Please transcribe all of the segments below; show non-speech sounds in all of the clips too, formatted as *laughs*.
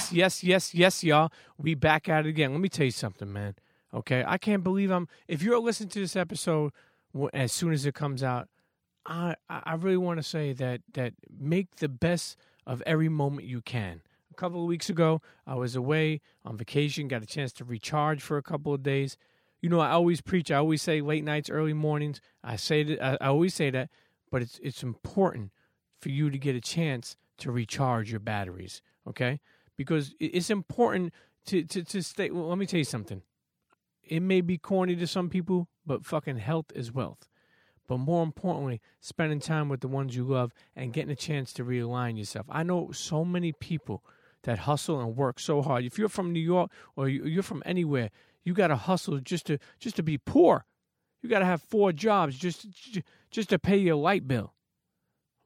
Yes, yes, yes, yes, y'all. We back at it again. Let me tell you something, man. Okay, I can't believe I'm. If you're listening to this episode as soon as it comes out, I I really want to say that that make the best of every moment you can. A couple of weeks ago, I was away on vacation, got a chance to recharge for a couple of days. You know, I always preach. I always say late nights, early mornings. I say that. I, I always say that, but it's it's important for you to get a chance to recharge your batteries. Okay, because it's important to to to stay. Well, let me tell you something. It may be corny to some people, but fucking health is wealth. But more importantly, spending time with the ones you love and getting a chance to realign yourself. I know so many people that hustle and work so hard. If you're from New York or you- you're from anywhere, you got to hustle just to just to be poor. You got to have four jobs just just to pay your light bill.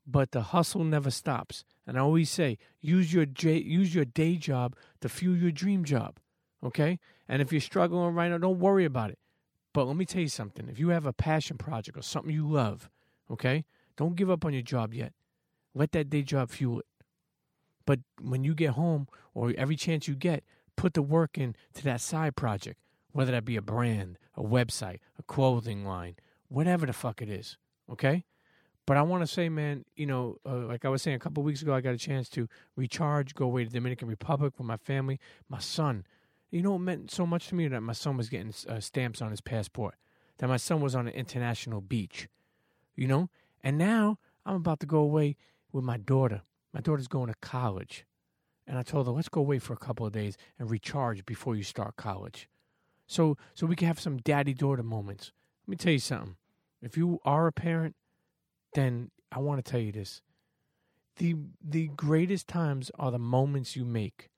But the hustle never stops. And I always say, use your j- use your day job to fuel your dream job. Okay? And if you're struggling right now, don't worry about it. But let me tell you something. If you have a passion project or something you love, okay? Don't give up on your job yet. Let that day job fuel it. But when you get home or every chance you get, put the work in to that side project, whether that be a brand, a website, a clothing line, whatever the fuck it is, okay? But I want to say, man, you know, uh, like I was saying a couple of weeks ago, I got a chance to recharge, go away to Dominican Republic with my family. My son, you know, it meant so much to me that my son was getting uh, stamps on his passport, that my son was on an international beach, you know? And now I'm about to go away with my daughter. My daughter's going to college. And I told her, let's go away for a couple of days and recharge before you start college. So so we can have some daddy daughter moments. Let me tell you something. If you are a parent, then I want to tell you this. The the greatest times are the moments you make.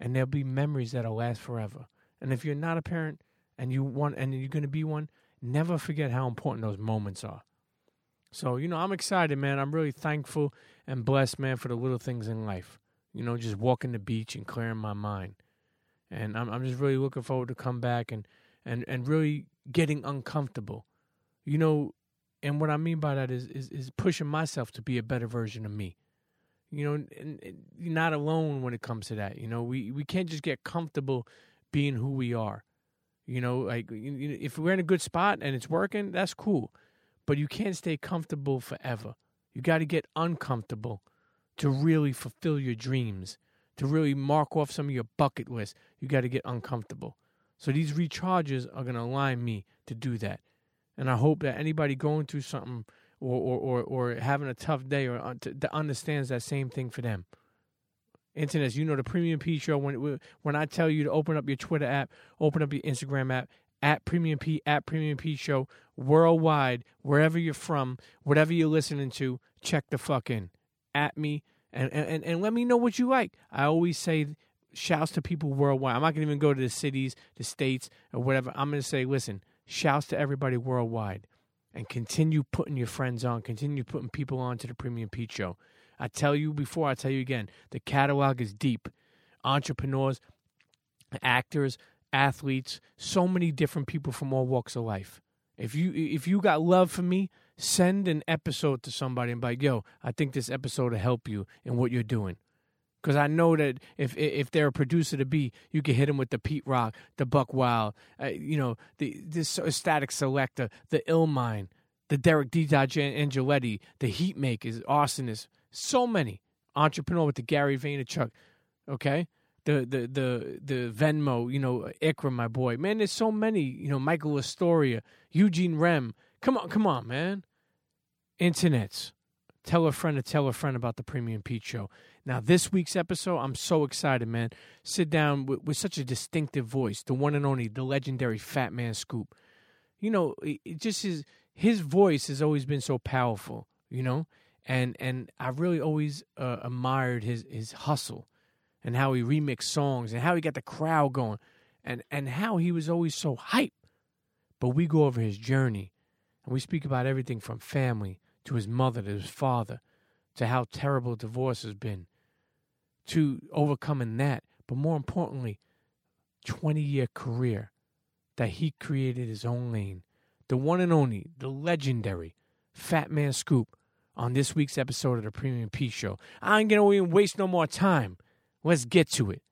And there'll be memories that'll last forever. And if you're not a parent and you want and you're gonna be one, never forget how important those moments are. So, you know, I'm excited, man. I'm really thankful and blessed, man, for the little things in life. You know, just walking the beach and clearing my mind. And I'm I'm just really looking forward to come back and and and really getting uncomfortable. You know, and what I mean by that is is, is pushing myself to be a better version of me. You know, and, and not alone when it comes to that. You know, we we can't just get comfortable being who we are. You know, like if we're in a good spot and it's working, that's cool. But you can't stay comfortable forever. You got to get uncomfortable to really fulfill your dreams, to really mark off some of your bucket list. You got to get uncomfortable. So these recharges are going to align me to do that. And I hope that anybody going through something or or, or, or having a tough day or un- to, to understands that same thing for them. Internet, you know the Premium Pete Show. When when I tell you to open up your Twitter app, open up your Instagram app at Premium P at Premium P show worldwide, wherever you're from, whatever you're listening to, check the fuck in at me and and and let me know what you like. I always say shouts to people worldwide. I'm not gonna even go to the cities, the states, or whatever. I'm gonna say, listen, shouts to everybody worldwide, and continue putting your friends on, continue putting people on to the Premium Pete Show. I tell you before, I tell you again, the catalog is deep. Entrepreneurs, actors, athletes, so many different people from all walks of life. If you if you got love for me, send an episode to somebody and be like, yo, I think this episode will help you in what you're doing. Because I know that if if they're a producer to be, you can hit them with the Pete Rock, the Buck Wild, uh, you know, the this Statik Selektah, the Illmind, the Derek D. Angeletti, the Heatmakerz, Arsonist, so many entrepreneur with the Gary Vaynerchuk, okay, the the the the Venmo, you know, Ikra, my boy, man. There's so many, you know, Michael Astoria, Eugene Remm. Come on, come on, man. Internets. Tell a friend to tell a friend about the Premium Pete Show. Now, this week's episode, I'm so excited, man. Sit down with, with such a distinctive voice, the one and only, the legendary Fatman Scoop. You know, it, just his his voice has always been so powerful. You know, and and I really always uh, admired his his hustle, and how he remixed songs, and how he got the crowd going, and and how he was always so hype. But we go over his journey, and we speak about everything from family to his mother to his father, to how terrible divorce has been, to overcoming that. But more importantly, 20 year career that he created his own lane. The one and only, the legendary Fatman Scoop on this week's episode of the Premium Pete Show. I ain't gonna even waste no more time. Let's get to it.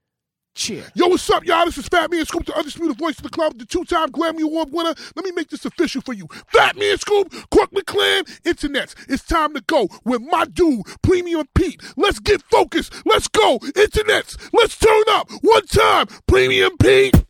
Cheer. Yo, what's up, y'all? This is Fatman Scoop, the undisputed voice of the club, the two-time Grammy Award winner. Let me make this official for you. Fatman Scoop, Crooklyn Clan, Internets. It's time to go with my dude, Premium Pete. Let's get focused. Let's go, Internets. Let's turn up one time, Premium Pete.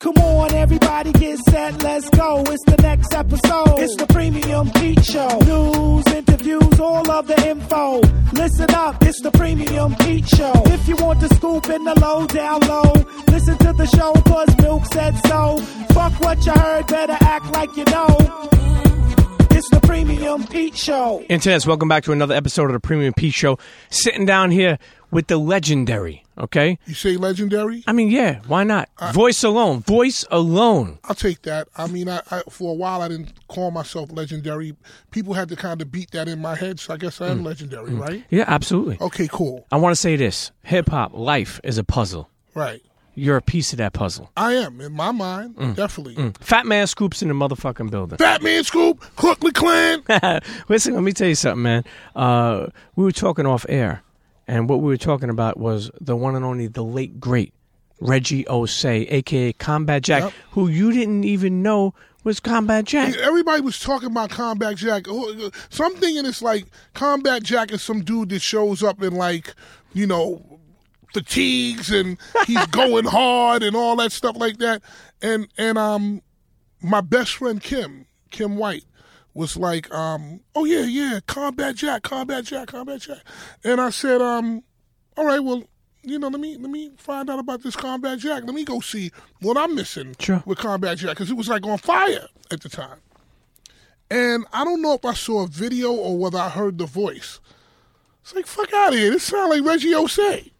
Come on, everybody get set, let's go. It's the next episode. It's the Premium Pete Show. News, interviews, all of the info. Listen up, it's the Premium Pete Show. If you want the scoop in the low, down low, listen to the show, cause Milk said so. Fuck what you heard, better act like you know. It's the Premium Pete Show. Internets, welcome back to another episode of the Premium Pete Show. Sitting down here with the legendary, okay? You say legendary? I mean, yeah, why not? voice alone. Voice alone. I'll take that. I mean, I, I for a while I didn't call myself legendary. People had to kind of beat that in my head, so I guess I am mm. legendary, mm. right? Yeah, absolutely. Okay, cool. I want to say this hip hop, life is a puzzle. Right. You're a piece of that puzzle. I am, in my mind, Mm. definitely. Fatman Scoops in the motherfucking building. Fatman Scoop, Crooklyn Clan. *laughs* Listen, let me tell you something, man. Uh, we were talking off air, and what we were talking about was the one and only, the late great Reggie Ossé, aka Combat Jack, Yep. who you didn't even know was Combat Jack. Everybody was talking about Combat Jack. Oh, So I'm thinking it's like Combat Jack is some dude that shows up in like, you know, fatigues and he's going *laughs* hard and all that stuff like that. And and um my best friend Kim, Kim White, was like, um, oh yeah, yeah, Combat Jack, Combat Jack, Combat Jack. And I said, um, all right, well, you know, let me let me find out about this Combat Jack. Let me go see what I'm missing Sure. with Combat Jack because it was like on fire at the time. And I don't know if I saw a video or whether I heard the voice. It's like, fuck out of here. This sounds like Reggie Ossé.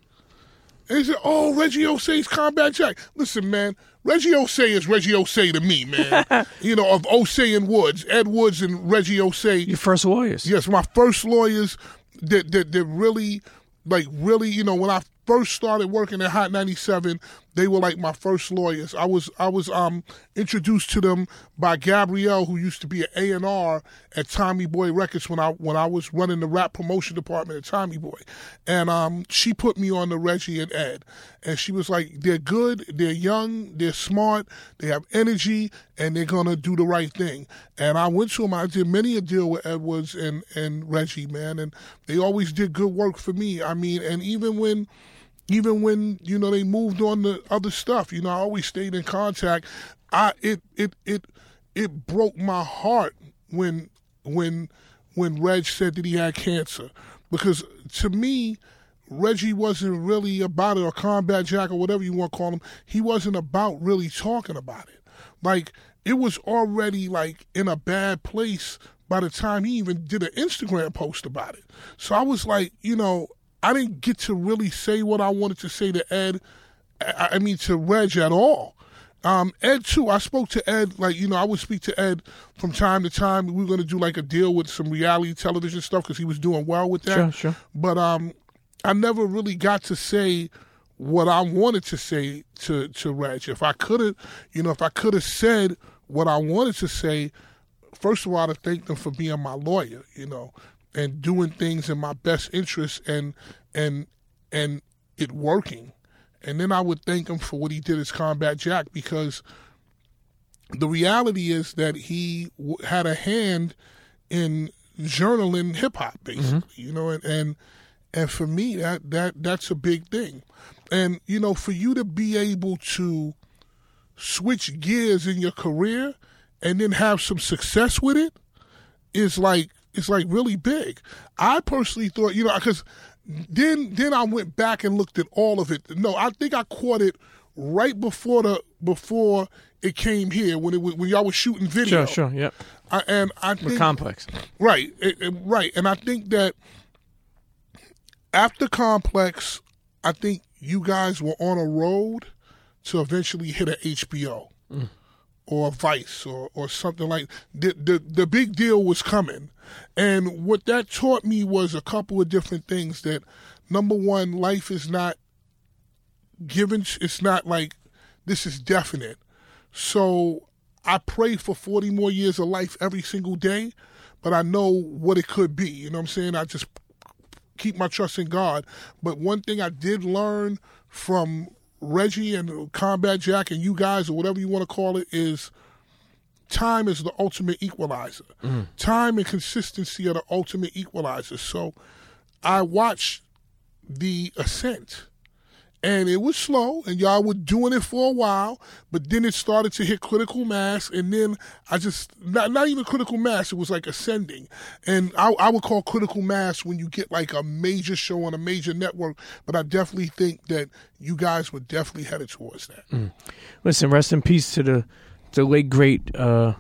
And he said, oh, Reggie Ossé's Combat Jack. Listen, man, Reggie Ossé is Reggie Ossé to me, man. *laughs* you know, of Ossé and Woods, Ed Woods and Reggie Ossé. Your first lawyers. Yes, my first lawyers that, that that really like really, you know, when I first started working at Hot 97, they were like my first lawyers. I was I was um introduced to them by Gabrielle who used to be at A&R at Tommy Boy Records when I when I was running the rap promotion department at Tommy Boy. And um she put me on the Reggie and Ed. And she was like they're good, they're young, they're smart, they have energy and they're to do the right thing. And I went to them I did many a deal with Ed Woods and and Reggie, man, and they always did good work for me. I mean, and even when even when you know they moved on to other stuff you know i always stayed in contact. I it it it it broke my heart when when when reg said that he had cancer. Because to me reggie wasn't really about it or combat jack or whatever you want to call him he wasn't about really talking about it. Like it was already like in a bad place by the time he even did an instagram post about it. So i was like you know I didn't get to really say what I wanted to say to Ed. I mean to Reg at all. Um, Ed too. I spoke to Ed like you know I would speak to Ed from time to time. We were going to do like a deal with some reality television stuff because he was doing well with that. Sure, sure. But um, I never really got to say what I wanted to say to to Reg. If I could have, you know, if I could have said what I wanted to say, first of all, to thank them for being my lawyer, you know, and doing things in my best interest and and and it working. And then I would thank him for what he did as Combat Jack because the reality is that he w- had a hand in journaling hip hop, basically, mm-hmm. you know, and, and and for me that that that's a big thing, and you know, for you to be able to switch gears in your career and then have some success with it is like it's like really big. I personally thought, you know, because then then I went back and looked at all of it. No, I think I caught it right before the before it came here when it when y'all was shooting video. Sure, sure, yep. I, and I The think complex. right, it- it- right, and I think that after Complex, I think you guys were on a road to eventually hit a HBO mm. Or Vice or, or something like the, the the big deal was coming, and what that taught me was a couple of different things. That number one, life is not given. It's not like this is definite. So I pray for 40 more years of life every single day, but I know what it could be. You know what I'm saying? I just keep my trust in God. But one thing I did learn from Reggie and Combat Jack and you guys or whatever you want to call it is time is the ultimate equalizer. Mm-hmm. Time and consistency are the ultimate equalizer. So I watched the ascent and it was slow and y'all were doing it for a while but then it started to hit critical mass and then i just not, not even critical mass it was like ascending and I, I would call critical mass when you get like a major show on a major network but i definitely think that you guys were definitely headed towards that Listen, rest in peace to the the late great uh,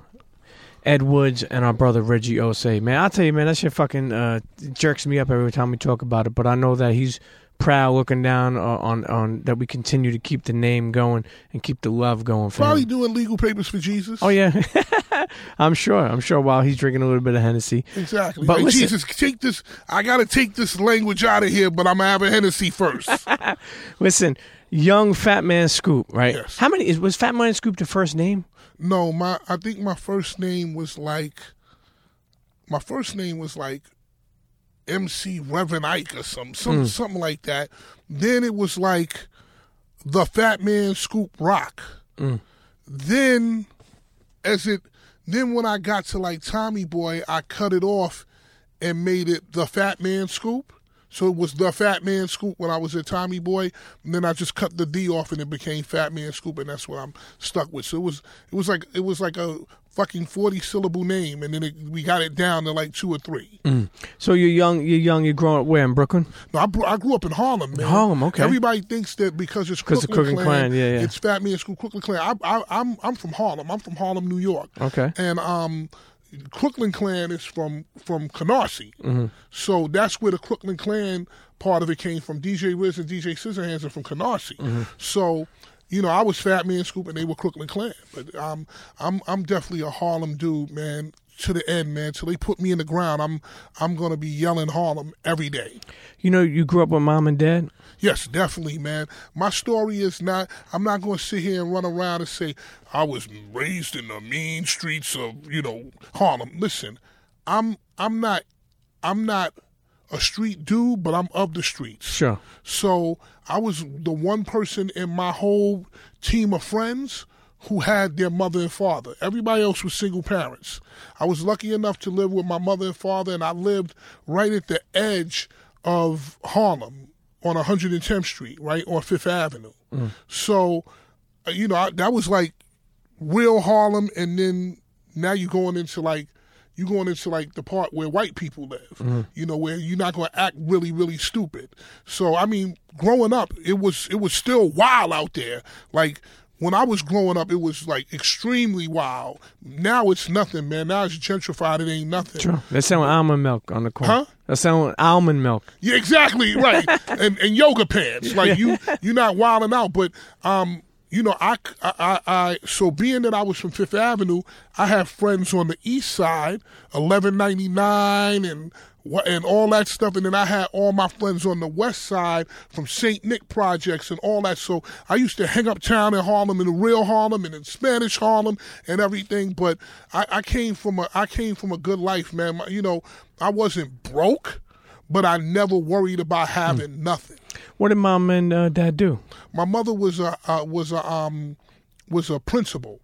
Ed Woods and our brother Reggie Ossé. Man, I'll tell you, man, that shit fucking uh, jerks me up every time we talk about it. But I know that he's proud, looking down uh, on on that we continue to keep the name going and keep the love going for probably him. doing legal papers for jesus Oh yeah, *laughs* I'm sure. I'm sure. While he's drinking a little bit of Hennessy. exactly But Like, listen- jesus take this i gotta take this language out of here but i'm gonna have a hennessy first *laughs* Listen, young Fatman Scoop, right? Yes. How many is was Fatman Scoop the first name? No, my I think my first name was like my first name was like MC Reverend Ike or some some mm. something like that. Then it was like the Fatman Scoop Rock. Mm. Then as it then when I got to like Tommy Boy, I cut it off and made it the Fatman Scoop. So it was the Fatman Scoop when I was at Tommy Boy, and then I just cut the D off and it became Fatman Scoop, and that's what I'm stuck with. So it was it was like it was like a fucking forty syllable name, and then it, we got it down to like two or three. So you're young. You're young. You're growing up where in Brooklyn? No, I, br- I grew up in Harlem, man. Harlem, okay. Everybody thinks that because it's 'Cause Crooklyn, the Crooklyn Clan, Clan, yeah, yeah. it's Fatman Scoop Crooklyn Clan. I, I, I'm I'm from Harlem. I'm from Harlem, New York. Okay. And um, Crooklyn Clan is from from Canarsie, Mm-hmm. so that's where the Crooklyn Clan part of it came from. DJ Riz and DJ Sizzahandz are from Canarsie, Mm-hmm. so. You know, I was Fatman Scoop and they were Crooklyn Clan, but um, I'm I'm definitely a Harlem dude, man. To the end, man. Till they put me in the ground, I'm I'm gonna be yelling Harlem every day. You know, you grew up with mom and dad. Yes, definitely, man. My story is not. I'm not going to sit here and run around and say I was raised in the mean streets of you know Harlem. Listen, I'm I'm not I'm not a street dude, but I'm of the streets. Sure. So I was the one person in my whole team of friends who had their mother and father. Everybody else was single parents. I was lucky enough to live with my mother and father, and I lived right at the edge of Harlem on 110th Street, right on Fifth Avenue. So, uh, you know, I, that was like real Harlem, and then now you're going into like you're going into like the part where white people live. You know, where you're not going to act really, really stupid. So, I mean, growing up, it was it was still wild out there. Like when I was growing up, it was like extremely wild. Now it's nothing, man. Now it's gentrified. It ain't nothing. Sure. They're selling almond milk on the corner. Huh? They're selling almond milk. Yeah, exactly right. *laughs* and and yoga pants, like you you're not wilding out, but um, you know, I, I I so being that I was from Fifth Avenue, I have friends on the East Side, eleven ninety nine, and and all that stuff, and then I had all my friends on the West Side from Saint Nick projects and all that. So I used to hang uptown in Harlem, in the real Harlem, and in Spanish Harlem, and everything. But I, I came from a I came from a good life, man. My- You know, I wasn't broke, but I never worried about having nothing. What did mom and uh, dad do? My mother was a uh, was a um was a principal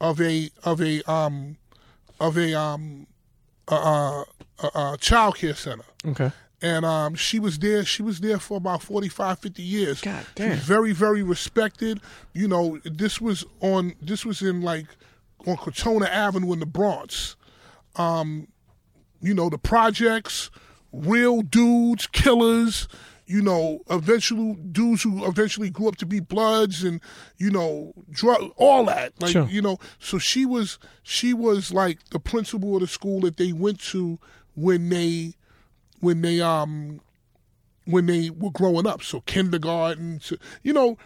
of a of a um of a um uh, uh, child care center. Okay. And um, she was there. She was there for about 45, 50 years. God damn. very, very respected. You know, this was on. This was in like on Crotona Avenue in the Bronx. Um, you know, the projects, real dudes, killers, you know, eventual dudes who eventually grew up to be bloods and, you know, drug all that. Like, Sure. you know, so she was she was like the principal of the school that they went to when they when they um when they were growing up. So kindergarten to you know,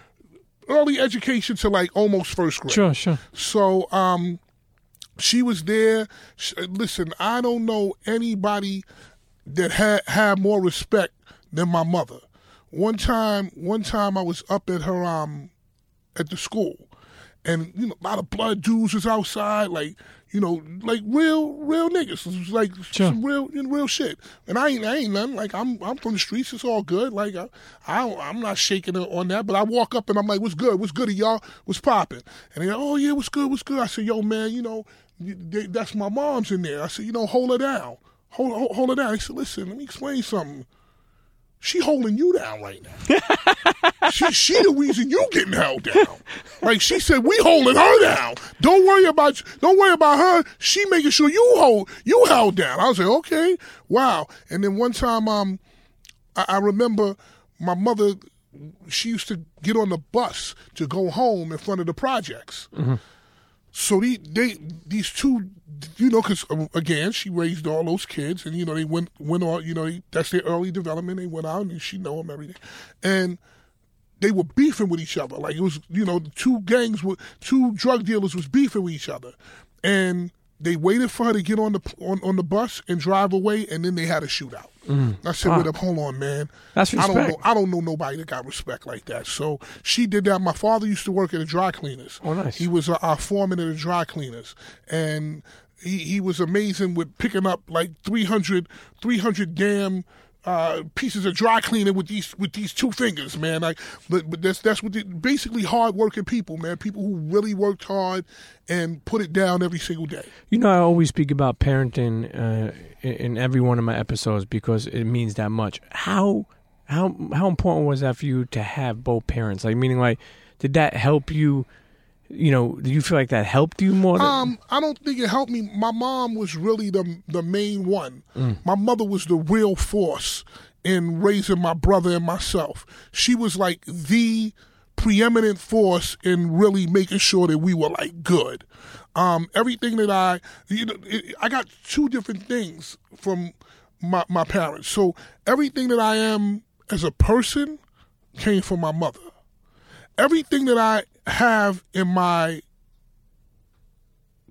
early education to like almost first grade. Sure, sure. So um, she was there. Sh listen, I don't know anybody that had had more respect than my mother. One time, one time I was up at her um at the school, and you know a lot of blood dudes was outside, like you know, like real, real niggas, It was like Sure. some real, you know, real shit. And I ain't, I ain't nothing. Like I'm, I'm from the streets. It's all good. Like I, I I'm not shaking on that. But I walk up and I'm like, "What's good? What's good, y'all? What's popping?" And they go, "Oh yeah, what's good? What's good?" I said, "Yo, man, you know, they, that's my mom's in there." I said, "You know, hold her down, hold, hold, hold her down." He said, "Listen, let me explain something." She holding you down right now. *laughs* she she the reason you getting held down. Like she said, we holding her down. Don't worry about don't worry about her. She making sure you hold you held down. I was like, okay, wow. And then one time, um, I, I remember my mother. She used to get on the bus to go home in front of the projects. So they, they these two, you know, because um, again, she raised all those kids, and you know they went went on. You know, that's their early development. They went out, and she know them everything, and they were beefing with each other. Like it was, you know, two gangs, were, two drug dealers was beefing with each other, and they waited for her to get on the on, on the bus and drive away, and then they had a shootout. Mm. I said, Wow. "Wait up, hold on, man. That's I don't know. I don't know nobody that got respect like that." So she did that. My father used to work at a dry cleaners. Oh, nice. He was a, our foreman at the dry cleaners, and he, he was amazing with picking up like 300, 300 damn uh, pieces of dry cleaning with these with these two fingers, man. Like, but but that's that's what the, basically hard working people, man. People who really worked hard and put it down every single day. You know, I always speak about parenting uh, in, in every one of my episodes because it means that much. How how how important was that for you to have both parents? Like, meaning, like, did that help you? You know, do you feel like that helped you more? than- Um, I don't think it helped me. My mom was really the the main one. My mother was the real force in raising my brother and myself. She was like the preeminent force in really making sure that we were like good. Um, everything that I, you know, it, I got two different things from my my parents. So everything that I am as a person came from my mother. Everything that I have in my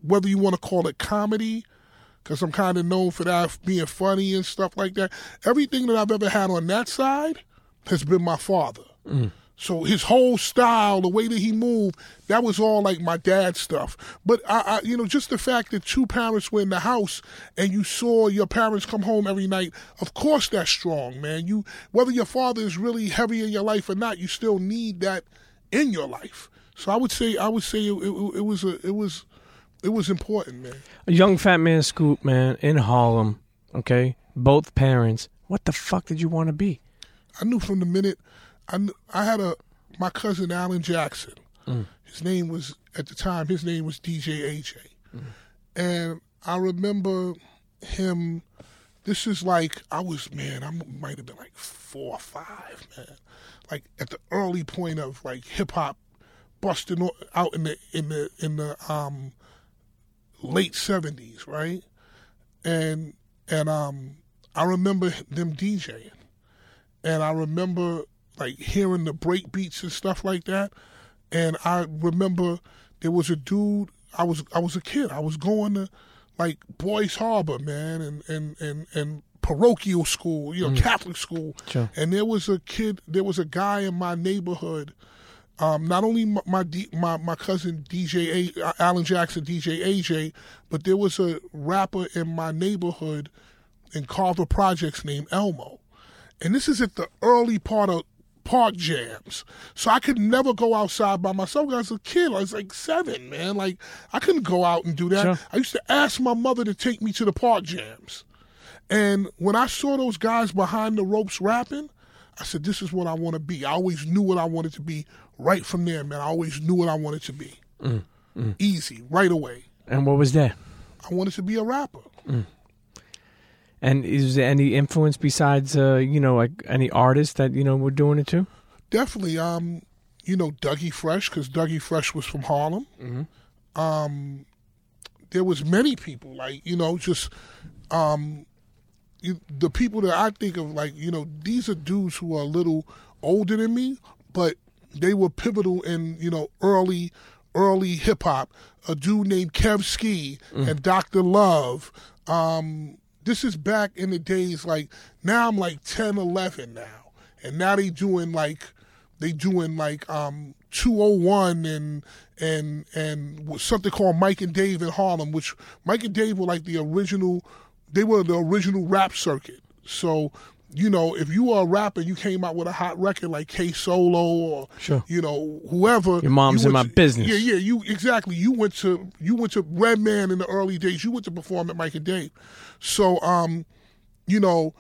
whether you want to call it comedy, because I'm kind of known for that being funny and stuff like that. Everything that I've ever had on that side has been my father. Mm. So his whole style, the way that he moved, that was all like my dad's stuff. But I, I, you know, just the fact that two parents were in the house and you saw your parents come home every night, of course that's strong, man. You whether your father is really heavy in your life or not, you still need that in your life. So I would say, I would say it, it, it was a, it was, it was important, man. a young Fatman Scoop, man, in Harlem. Okay, both parents. What the fuck did you want to be? I knew from the minute I knew, I had a my cousin Alan Jackson. Mm. His name was at the time his name was DJ AJ, mm. and I remember him. This is like I was man. I might have been like four or five, man. Like at the early point of like hip hop busting out in the in the in the um late seventies, right? And and um I remember them DJing and I remember like hearing the break beats and stuff like that. And I remember there was a dude. I was I was a kid. I was going to like Boys Harbor, man, and and and and parochial school, you know, Catholic school. Sure. And there was a kid. There was a guy in my neighborhood. Um, not only my my, my my cousin DJ a, Alan Jackson, DJ AJ, but there was a rapper in my neighborhood in Carver Projects named Elmo. And this is at the early part of park jams. So I could never go outside by myself. I was a kid. I was like seven, man. Like I couldn't go out and do that. Sure. I used to ask my mother to take me to the park jams. And when I saw those guys behind the ropes rapping, I said, this is what I want to be. I always knew what I wanted to be right from there, man. I always knew what I wanted to be. Easy, right away. And what was that? I wanted to be a rapper. And is there any influence besides, uh, you know, like any artists that you know were doing it too? definitely um you know dougie fresh because dougie fresh was from harlem um there was many people like you know just um you, the people that i think of like you know these are dudes who are a little older than me but they were pivotal in you know early early hip-hop a dude named kev ski and dr love um this is back in the days like now i'm like 10 11 now and now they doing like they doing like um 201 and and and something called Mike and Dave in Harlem, which Mike and Dave were like the original. They were the original rap circuit. So you know, if you are a rapper, you came out with a hot record like K-Solo or Sure. you know whoever. Your mom's in my to- business. Yeah, yeah. You exactly. You went to you went to Redman in the early days. You went to perform at Mike and Dave. So um, you know,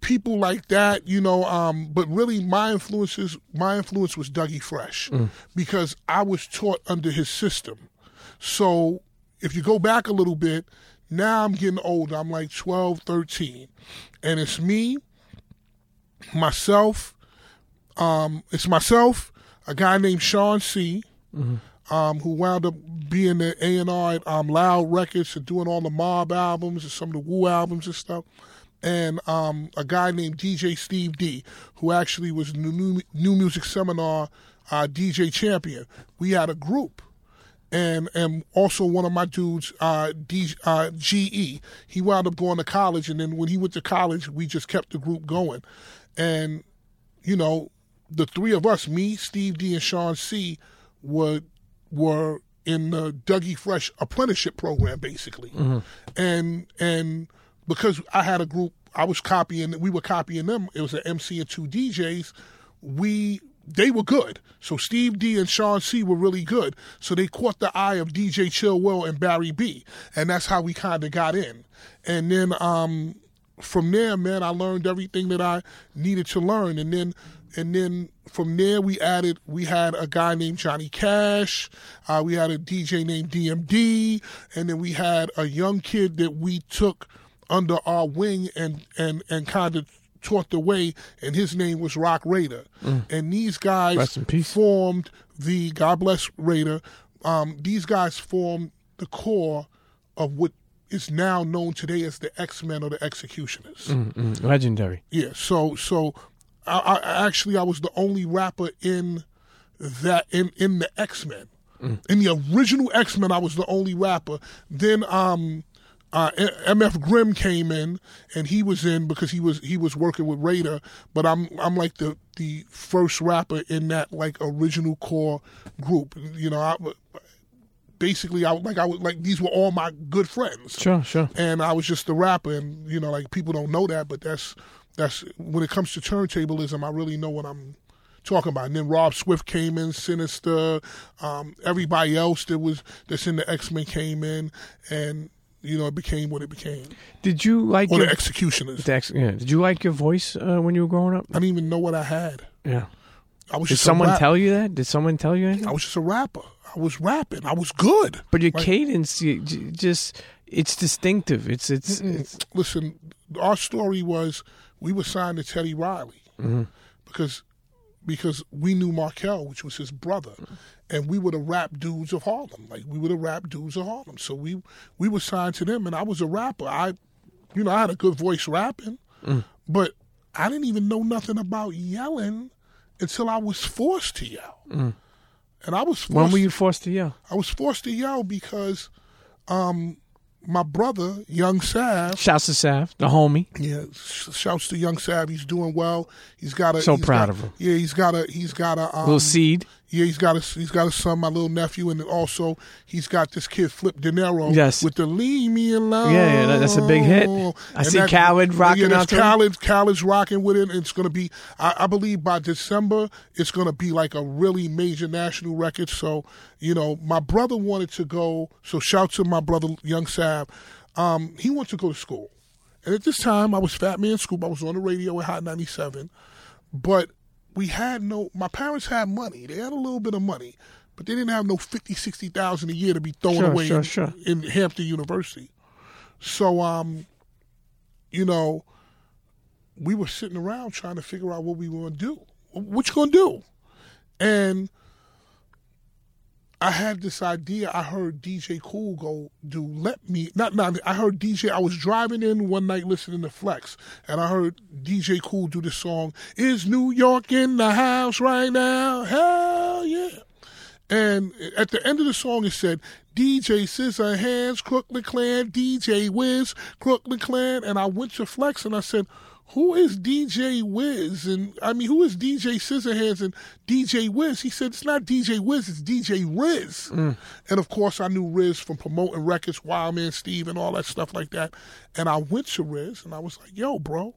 people like that, you know, um, but really my influences my influence was Dougie Fresh because I was taught under his system. So if you go back a little bit, now I'm getting older. I'm like 12, 13. And it's me, myself, um, it's myself, a guy named Sean C, um, who wound up being the A and R at um, Loud Records and doing all the Mobb albums and some of the Wu albums and stuff, and um, a guy named DJ Steve D, who actually was the new new music seminar uh, DJ champion. We had a group. And and also one of my dudes, uh, D, uh, GE, he wound up going to college, and then when he went to college, we just kept the group going, and you know, the three of us, me, Steve D, and Sean C, were were in the Dougie Fresh apprenticeship program, basically, and and because I had a group, I was copying, we were copying them. It was an MC and two DJs. We they were good. So Steve D and Sean C were really good. So they caught the eye of DJ Chill Will and Barry Bee, and that's how we kind of got in. And then um, from there, man, I learned everything that I needed to learn, and then and then from there we added we had a guy named Johnny Cash, uh, we had a DJ named DMD, and then we had a young kid that we took under our wing and and and kind of taught the way, and his name was Roc Raida, and these guys formed the God bless Raida. Um, these guys formed the core of what is now known today as the X Men or the X-Ecutioners. Mm, legendary. Yeah. So so I, I actually I was the only rapper in that in in the X Men. In the original X Men, I was the only rapper. Then um, uh, MF Grimm came in, and he was in because he was he was working with Raida. But I'm I'm like the the first rapper in that like original core group. You know, I, basically I like I was like these were all my good friends Sure, sure. and I was just the rapper, and you know, like people don't know that, but that's that's when it comes to turntablism, I really know what I'm talking about. And then Rob Swift came in, Sinista, um, everybody else that was that's in the X Men came in, and you know, it became what it became. Did you like Or your the X-Ecutioners. the ex- yeah. Did you like your voice uh, when you were growing up? I didn't even know what I had. Yeah. I was Did just someone tell you that? Did someone tell you anything? I was just a rapper. I was rapping. I was good. But your Like- cadence, you, j- just it's distinctive. It's it's, it's listen, our story was we were signed to Teddy Riley because because we knew Markell, which was his brother, and we were the rap dudes of Harlem. Like we were the rap dudes of Harlem. So we we were signed to them, and I was a rapper. I, you know, I had a good voice rapping, but I didn't even know nothing about yelling until I was forced to yell. And I was forced when were you forced to yell? I was forced to yell because um, my brother, Young Sav, Shouts to Sav, the homie. yeah, shouts to Young Sav. He's doing well. He's got a So proud got- of him. Yeah, he's got a he's got a um, Little seed. Yeah, he's got a he's got a son, my little nephew, and also he's got this kid Flipp Dinero. Yes. with the "Leave Me Alone." Yeah, yeah, that- that's a big hit. I And see that- Khaled rocking yeah, out to. Khaled, Khaled's rocking with it. It's gonna be, I, I believe, by December, it's gonna be like a really major national record. So, you know, my brother wanted to go. So, shout to my brother, Young Sav. Um, he wanted to go to school, and at this time, I was Fatman Scoop. I was on the radio at Hot ninety seven, but we had no. My parents had money. They had a little bit of money. But they didn't have no fifty, sixty thousand a year to be thrown Sure, away sure, in, sure. in Hampton University. So, um, you know, we were sitting around trying to figure out what we were going to do. What you going to do? And I had this idea. I heard DJ Kool go do "Let Me." Not, not. I heard DJ. I was driving in one night listening to Flex, and I heard DJ Kool do the song "Is New York in the house right now?" Hell yeah! And at the end of the song, it said, DJ Sizzahandz, Crooklyn Clan, DJ Wiz, Crooklyn Clan. And I went to Flex and I said, who is DJ Wiz? And I mean, who is DJ Sizzahandz and DJ Wiz? He said, it's not DJ Wiz, it's DJ Riz. Mm. And of course, I knew Riz from promoting records, Wild Man Steve, and all that stuff like that. And I went to Riz and I was like, yo, bro.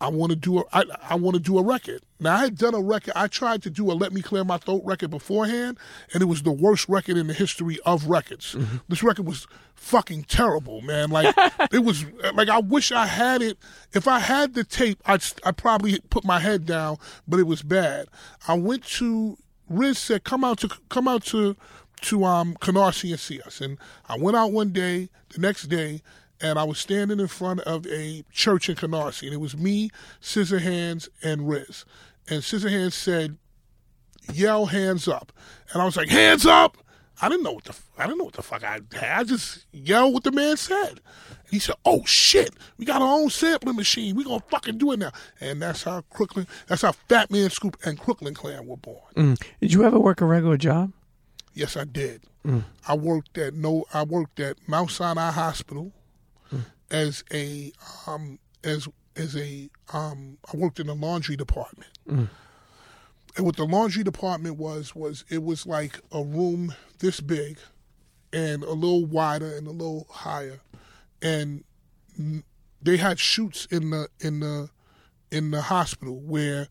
I want to do a I, I want to do a record. Now I had done a record. I tried to do a Let Me Clear My Throat record beforehand, and it was the worst record in the history of records. This record was fucking terrible, man. Like *laughs* it was like I wish I had it. If I had the tape, I'd I probably put my head down, but it was bad. I went to Riz said, "Come out to come out to to um Canarsie and see us." And I went out one day. The next day, and I was standing in front of a church in Canarsie, and it was me, Sizzahandz, and Riz. And Sizzahandz said, "Yell hands up," and I was like, "Hands up!" I didn't know what the I didn't know what the fuck I had. I just yelled what the man said. He said, "Oh shit, we got our own sampling machine. We gonna fucking do it now." And that's how Crooklyn, that's how Fatman Scoop and Crooklyn Clan were born. Mm. Did you ever work a regular job? Yes, I did. I worked at no. I worked at Mount Sinai Hospital as a um, as as a um, I worked in the laundry department. And what the laundry department was was it was like a room this big, and a little wider and a little higher, and they had shoots in the in the in the hospital where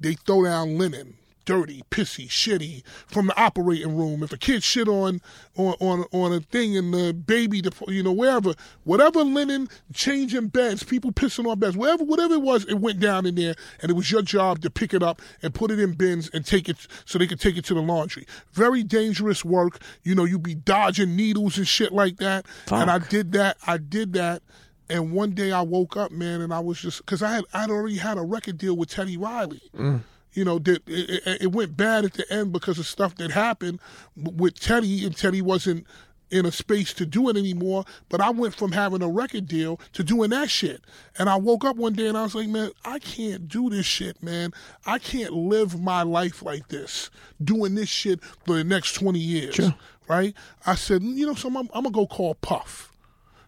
they throw down linen, dirty, pissy, shitty, from the operating room. If a kid shit on on on, on a thing in the baby, you know, wherever, whatever linen, changing beds, people pissing on beds, whatever, whatever it was, it went down in there, and it was your job to pick it up and put it in bins and take it so they could take it to the laundry. Very dangerous work. You know, you'd be dodging needles and shit like that. And I did that. I did that. And one day I woke up, man, and I was just because I had I'd already had a record deal with Teddy Riley. Mm. You know, that it, it, went bad at the end because of stuff that happened with Teddy, and Teddy wasn't in a space to do it anymore. But I went from having a record deal to doing that shit. And I woke up one day and I was like, man, I can't do this shit, man. I can't live my life like this, doing this shit for the next 20 years. Sure. Right? I said, you know, so I'm, I'm going to go call Puff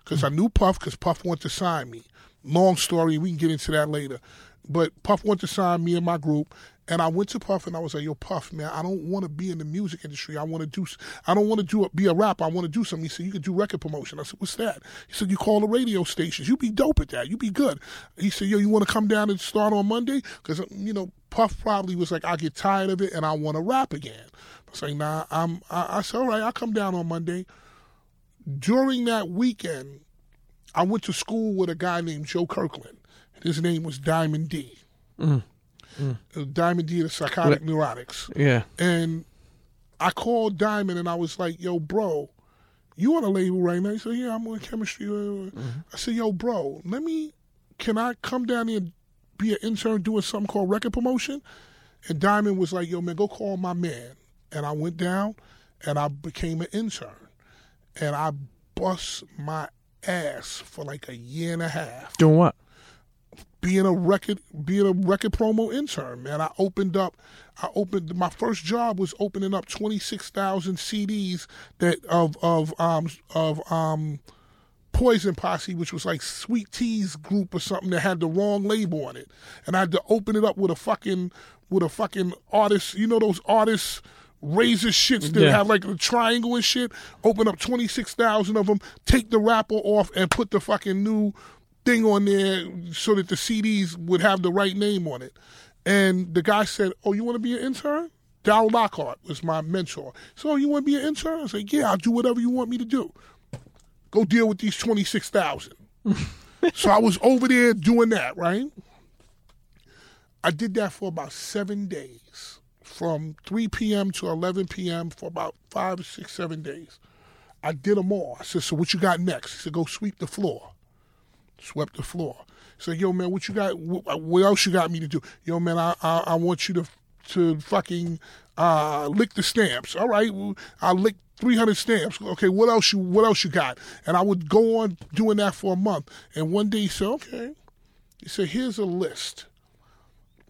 because I knew Puff because Puff wanted to sign me. Long story, we can get into that later. But Puff wanted to sign me and my group, and I went to Puff and I was like, "Yo, Puff, man, I don't want to be in the music industry. I want to do. I don't want to do be a rapper. I want to do something." He said, "You could do record promotion." I said, "What's that?" He said, "You call the radio stations. You'd be dope at that. You'd be good." He said, "Yo, you want to come down and start on Monday?" Because uh, you know, Puff probably was like, "I get tired of it and I want to rap again." I was "Nah, I'm." I, I said, "All right, I'll come down on Monday." During that weekend, I went to school with a guy named Joe Kirkland. His name was Diamond D. Mm. Uh, Diamond D, the psychotic neurotics. Yeah. And I called Diamond and I was like, yo, bro, you on a label right now? He said, yeah, I'm on chemistry. I said, yo, bro, let me, can I come down here and be an intern doing something called record promotion? And Diamond was like, yo, man, go call my man. And I went down and I became an intern. And I bust my ass for like a year and a half Doing what? Being a record being a record promo intern, man. I opened up I opened my first job was opening up twenty six thousand CDs that of of um of um Poison Posse, which was like Sweet Tea's group or something that had the wrong label on it. And I had to open it up with a fucking with a fucking artist, you know those artists razor shits that Yeah. have like a triangle and shit. Open up twenty six thousand of them, take the wrapper off, and put the fucking new thing on there so that the CDs would have the right name on it. And the guy said, "Oh, you want to be an intern?" Darryl Lockhart was my mentor. So, oh, you want to be an intern? I said, "Yeah, I'll do whatever you want me to do. Go deal with these twenty six thousand. *laughs* so I was over there doing that, right? I did that for about seven days, from 3 p.m. to 11 p.m. for about five, six, seven days. I did them all. I said, "So what you got next?" He said, "Go sweep the floor." Swept the floor. Said, "Yo, man, what you got? What, what else you got me to do? Yo, man, I I, I want you to to fucking uh, lick the stamps. All right, I licked 300 stamps. Okay, what else you what else you got? And I would go on doing that for a month. And one day he said, "Okay," he said, "Here's a list."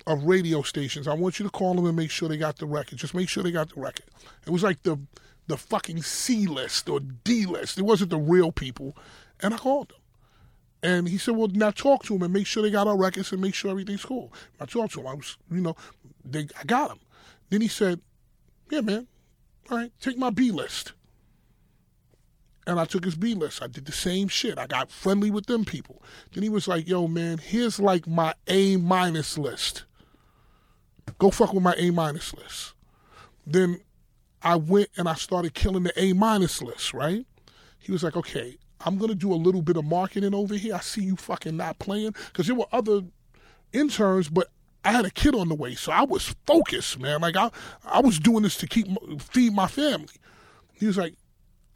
of radio stations. I want you to call them and make sure they got the record. Just make sure they got the record. It was like the the fucking C list or D list. It wasn't the real people. And I called them. And he said, "Well, now talk to him and make sure they got our records and make sure everything's cool." I talked to him. I was, you know, they I got him. Then he said, "Yeah, man. All right, take my B list." And I took his B list. I did the same shit. I got friendly with them people. Then he was like, "Yo, man, here's like my A minus list. Go fuck with my A minus list." Then I went and I started killing the A minus list. Right? He was like, "Okay, I'm gonna do a little bit of marketing over here. I see you fucking not playing because there were other interns, but I had a kid on the way, so I was focused, man. Like I, I was doing this to keep feed my family. He was like,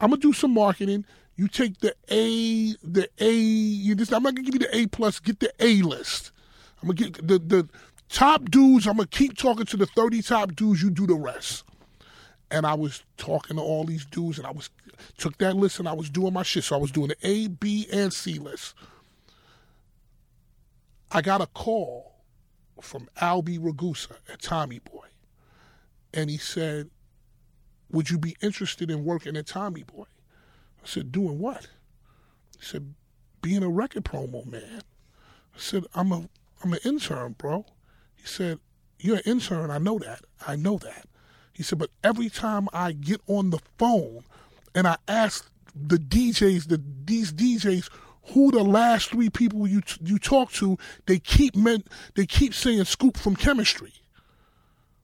"I'm gonna do some marketing. You take the A, the A. You just, I'm not gonna give you the A plus. Get the A list. I'm gonna get the the top dudes. I'm gonna keep talking to the 30 top dudes. You do the rest." And I was talking to all these dudes, and I was took that list and I was doing my shit. So I was doing the A, B, and C list. I got a call from Albie Ragusa at Tommy Boy. And he said, Would you be interested in working at Tommy Boy? I said, Doing what? He said, Being a record promo man. I said, I'm a I'm an intern, bro. He said, You're an intern, I know that. I know that. He said, but every time I get on the phone and I ask the DJs, the these DJs, who the last three people you you talk to, they keep meant they keep saying Scoop from Chemistry.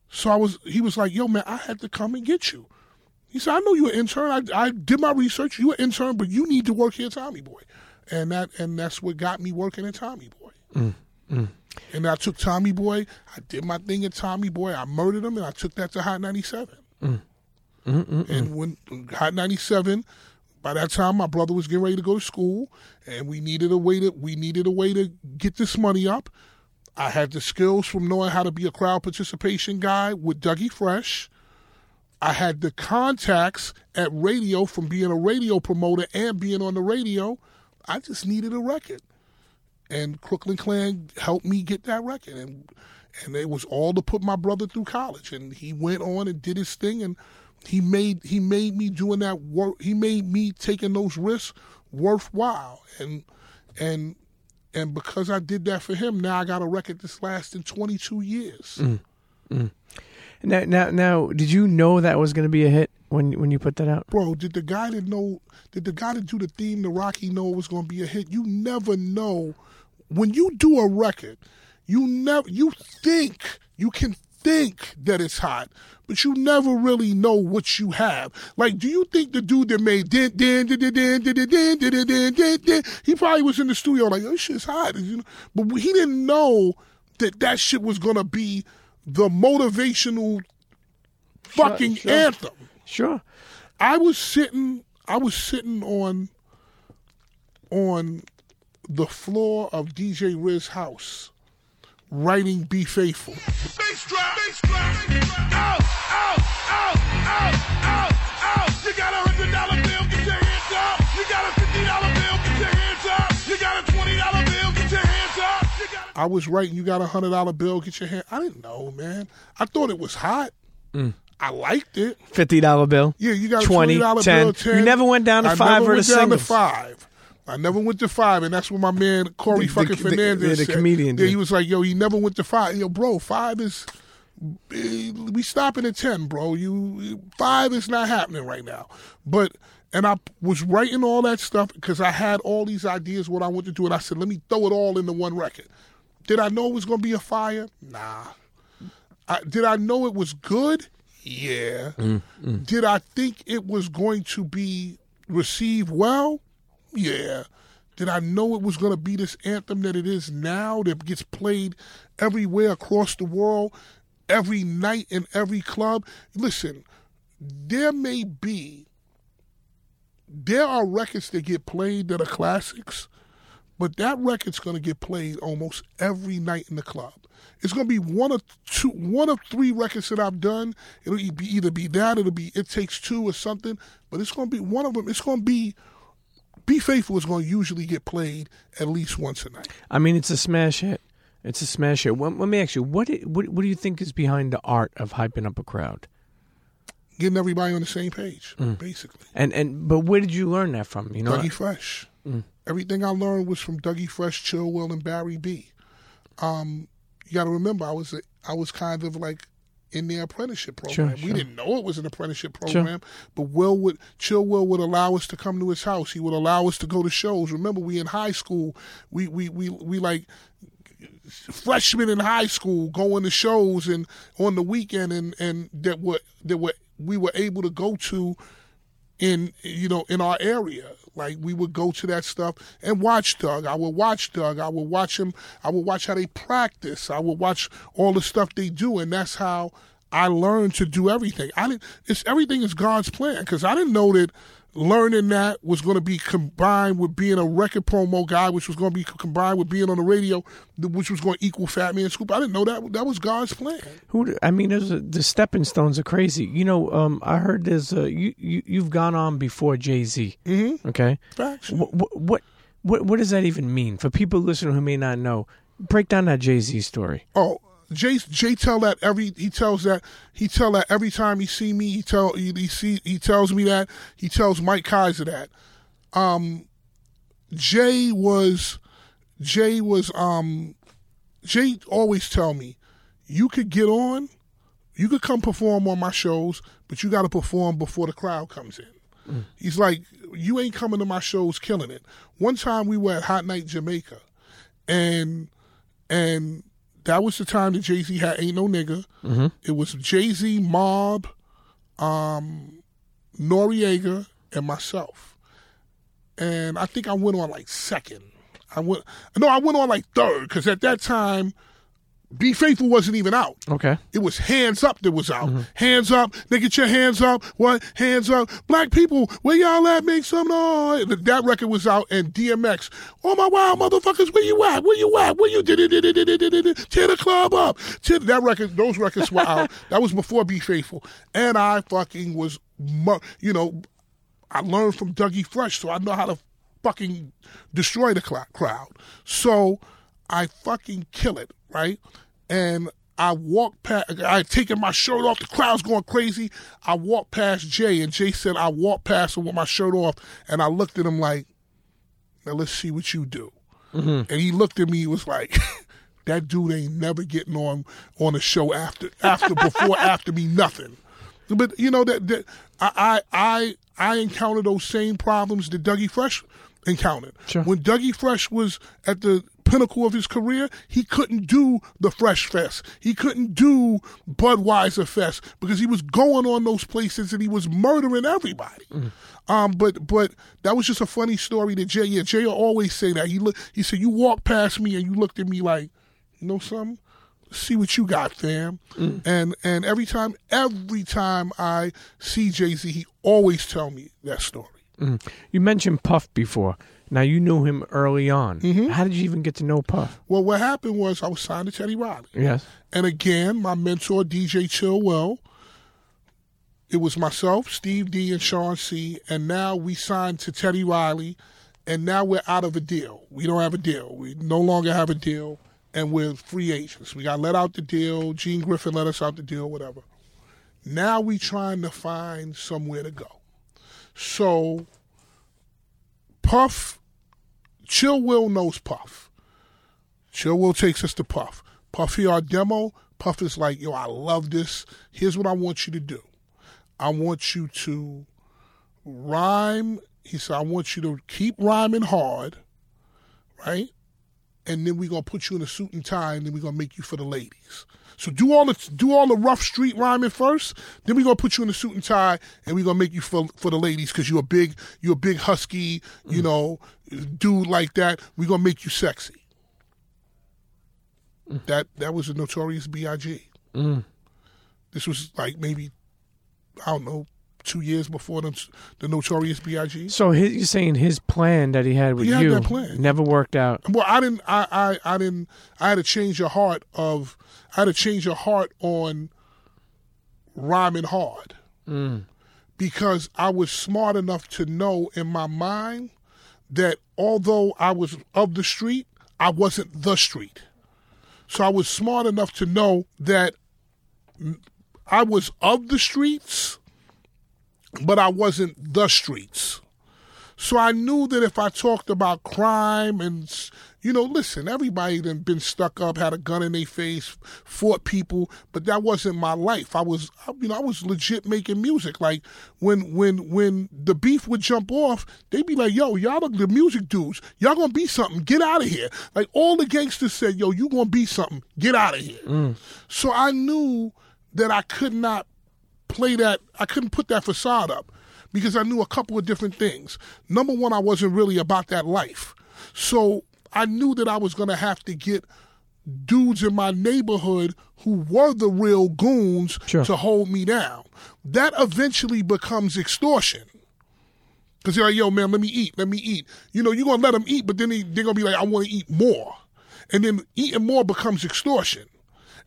So I was, he was like, "Yo, man, I had to come and get you." He said, "I know you're an intern. I, I did my research. You're an intern, but you need to work here, Tommy Boy." And that and that's what got me working at Tommy Boy. Mm, mm. And I took Tommy Boy. I did my thing at Tommy Boy. I murdered him, and I took that to Hot 97. Mm. And when Hot 97, by that time my brother was getting ready to go to school, and we needed a way to we needed a way to get this money up. I had the skills from knowing how to be a crowd participation guy with Dougie Fresh. I had the contacts at radio from being a radio promoter and being on the radio. I just needed a record and Crooklyn Clan helped me get that record, and and it was all to put my brother through college, and he went on and did his thing, and he made he made me doing that work. He made me taking those risks worthwhile, and and and because I did that for him, now I got a record that's lasting 22 years. Mm, mm. Now, now, now, did you know that was going to be a hit when when you put that out? Bro, did the guy that know? Did the guy that do the theme, the Rocky, know it was going to be a hit? You never know when you do a record, you never you think you can think that it's hot, but you never really know what you have. Like, do you think the dude that made din din din din din din din din din din din he probably was in the studio like, oh, shit's hot? But he didn't know that that shit was gonna be the motivational fucking sure. anthem. Sure. I was sitting. I was sitting on on the floor of DJ Riz's house writing Be Faithful. Bass drop, bass drop, out, out, out, out, out, out. I was writing, you got a hundred dollar bill, get your hand. I didn't know, man. I thought it was hot. Mm. I liked it. Fifty dollar bill. Yeah, you got a 20, twenty dollar 10. bill. 10. You never went down to I five never or went the down to five. I never went to five, and that's what my man Corey The- fucking the- the- Fernandez yeah, the said. comedian Yeah, he was like, "Yo, he never went to five. Yo, bro, five is we stopping at ten, bro. You five is not happening right now." But and I was writing all that stuff because I had all these ideas what I wanted to do, and I said, "Let me throw it all into one record." Did I know it was going to be a fire? Nah. I, did I know it was good? Yeah. Mm, mm. Did I think it was going to be received well? Yeah. Did I know it was going to be this anthem that it is now that gets played everywhere across the world, every night in every club? Listen, there may be, there are records that get played that are classics, but that record's going to get played almost every night in the club. It's going to be one of two, one of three records that I've done. It'll be either be that, it'll be It Takes Two or something. But it's going to be one of them. It's going to be Be Faithful is going to usually get played at least once a night. I mean, it's a smash hit. It's a smash hit. Let, me ask you, what, what what do you think is behind the art of hyping up a crowd? Getting everybody on the same page, mm. basically. And and but where did you learn that from? You know, Dougie Fresh. Mm. Everything I learned was from Dougie Fresh, Chill Will, and Barry Bee. Um, you got to remember, I was a, I was kind of like in the apprenticeship program. Sure, We didn't know it was an apprenticeship program, but Will would Chill Will would allow us to come to his house. He would allow us to go to shows. Remember, we in high school, we we we we like freshmen in high school going to shows and on the weekend and and that were that were we were able to go to in you know in our area like we would go to that stuff and watch Doug. I would watch Doug. I would watch him. I would watch how they practice. I would watch all the stuff they do, and that's how I learned to do everything. I didn't. It's everything is God's plan because I didn't know that learning that was going to be combined with being a record promo guy, which was going to be combined with being on the radio, which was going to equal Fatman Scoop. I didn't know that that was God's plan. Who? I mean, there's a, the stepping stones are crazy. You know, um, I heard there's a, you, you you've gone on before Jay Z. Mm-hmm. Okay. Facts. What, what what what does that even mean for people listening who may not know? Break down that Jay Z story. Oh, Jay Jay tell that every he tells that he tell that every time he see me he tell he, he see he tells me that he tells Mike Kyser that. Um, Jay was Jay was um Jay always tell me you could get on, you could come perform on my shows, but you got to perform before the crowd comes in. He's like, you ain't coming to my shows killing it. One time we were at Hot Night Jamaica, and and that was the time that Jay Z had Ain't No Nigga. It was Jay Z, Mobb, um, Noreaga, and myself. And I think I went on like second. I went no, I went on like third because at that time, Be Faithful wasn't even out. Okay. It was Hands Up that was out. Mm-hmm. Hands Up, they get your hands up. What? Hands Up. Black people, where y'all at? Make some noise. That record was out, and DMX. Oh my wow, motherfuckers, where you at? Where you at? Where you did it? Did it? Did it? Did it? Tear the club up. Tear, that record, those records were out. *laughs* That was before Be Faithful, and I fucking was, you know, I learned from Dougie Fresh, so I know how to fucking destroy the crowd. So I fucking kill it, right? And I walk past, I had taken my shirt off, the crowd's going crazy. I walked past Jay, and Jay said, I walked past him with my shirt off, and I looked at him like, now let's see what you do. Mm-hmm. And he looked at me, he was like, *laughs* that dude ain't never getting on on a show after, after, before, *laughs* after me, nothing. But you know that, that I, I I I encountered those same problems that Dougie Fresh encountered. Sure. When Dougie Fresh was at the pinnacle of his career, he couldn't do the Fresh Fest. He couldn't do Budweiser Fest because he was going on those places and he was murdering everybody. Mm. Um, but but that was just a funny story that Jay. Yeah, Jay always say that. He look. He said you walked past me and you looked at me like, you know something see what you got, fam. Mm. And and every time every time I see Jay Z, he always tell me that story. Mm. You mentioned Puff before. Now you knew him early on. Mm-hmm. How did you even get to know Puff? Well, what happened was I was signed to Teddy Riley, Yes. and again, my mentor DJ Chill Will. It was myself, Steve D, and Sean C, and now we signed to Teddy Riley, and now we're out of a deal. We don't have a deal. We no longer have a deal, and we're free agents. We got let out the deal. Gene Griffin let us out the deal, whatever. Now we trying to find somewhere to go. So Puff, Chill Will knows Puff. Chill Will takes us to Puff. Puff hear our demo. Puff is like, yo, I love this. Here's what I want you to do. I want you to rhyme. He said, I want you to keep rhyming hard, right? And then we're gonna put you in a suit and tie, and then we're gonna make you for the ladies. So do all the do all the rough street rhyming first. Then we're gonna put you in a suit and tie, and we're gonna make you for for the ladies because you're a big you're a big husky, you mm. know, dude like that. We're gonna make you sexy. Mm. That that was a notorious B.I.G. Mm. This was like maybe I don't know two years before the, the notorious B.I.G. So his, you're saying his plan that he had with He had you plan. never worked out. Well, I didn't. I, I I didn't. I had to change your heart of. I had to change your heart on rhyming hard mm. because I was smart enough to know in my mind that although I was of the street, I wasn't the street. So I was smart enough to know that I was of the streets, but I wasn't the streets. So I knew that if I talked about crime and, you know, listen, everybody done been stuck up, had a gun in their face, fought people, but that wasn't my life. I was, you know, I was legit making music. Like when when when the beef would jump off, they'd be like, "Yo, y'all are the music dudes. Y'all gonna be something. Get out of here." Like all the gangsters said, "Yo, you gonna be something. Get out of here." Mm. So I knew that I could not play that. I couldn't put that facade up because I knew a couple of different things. Number one, I wasn't really about that life. So I knew that I was going to have to get dudes in my neighborhood who were the real goons Sure. to hold me down. That eventually becomes extortion. Because they're like, yo, man, let me eat, let me eat. You know, you're going to let them eat, but then they, they're going to be like, I want to eat more. And then eating more becomes extortion.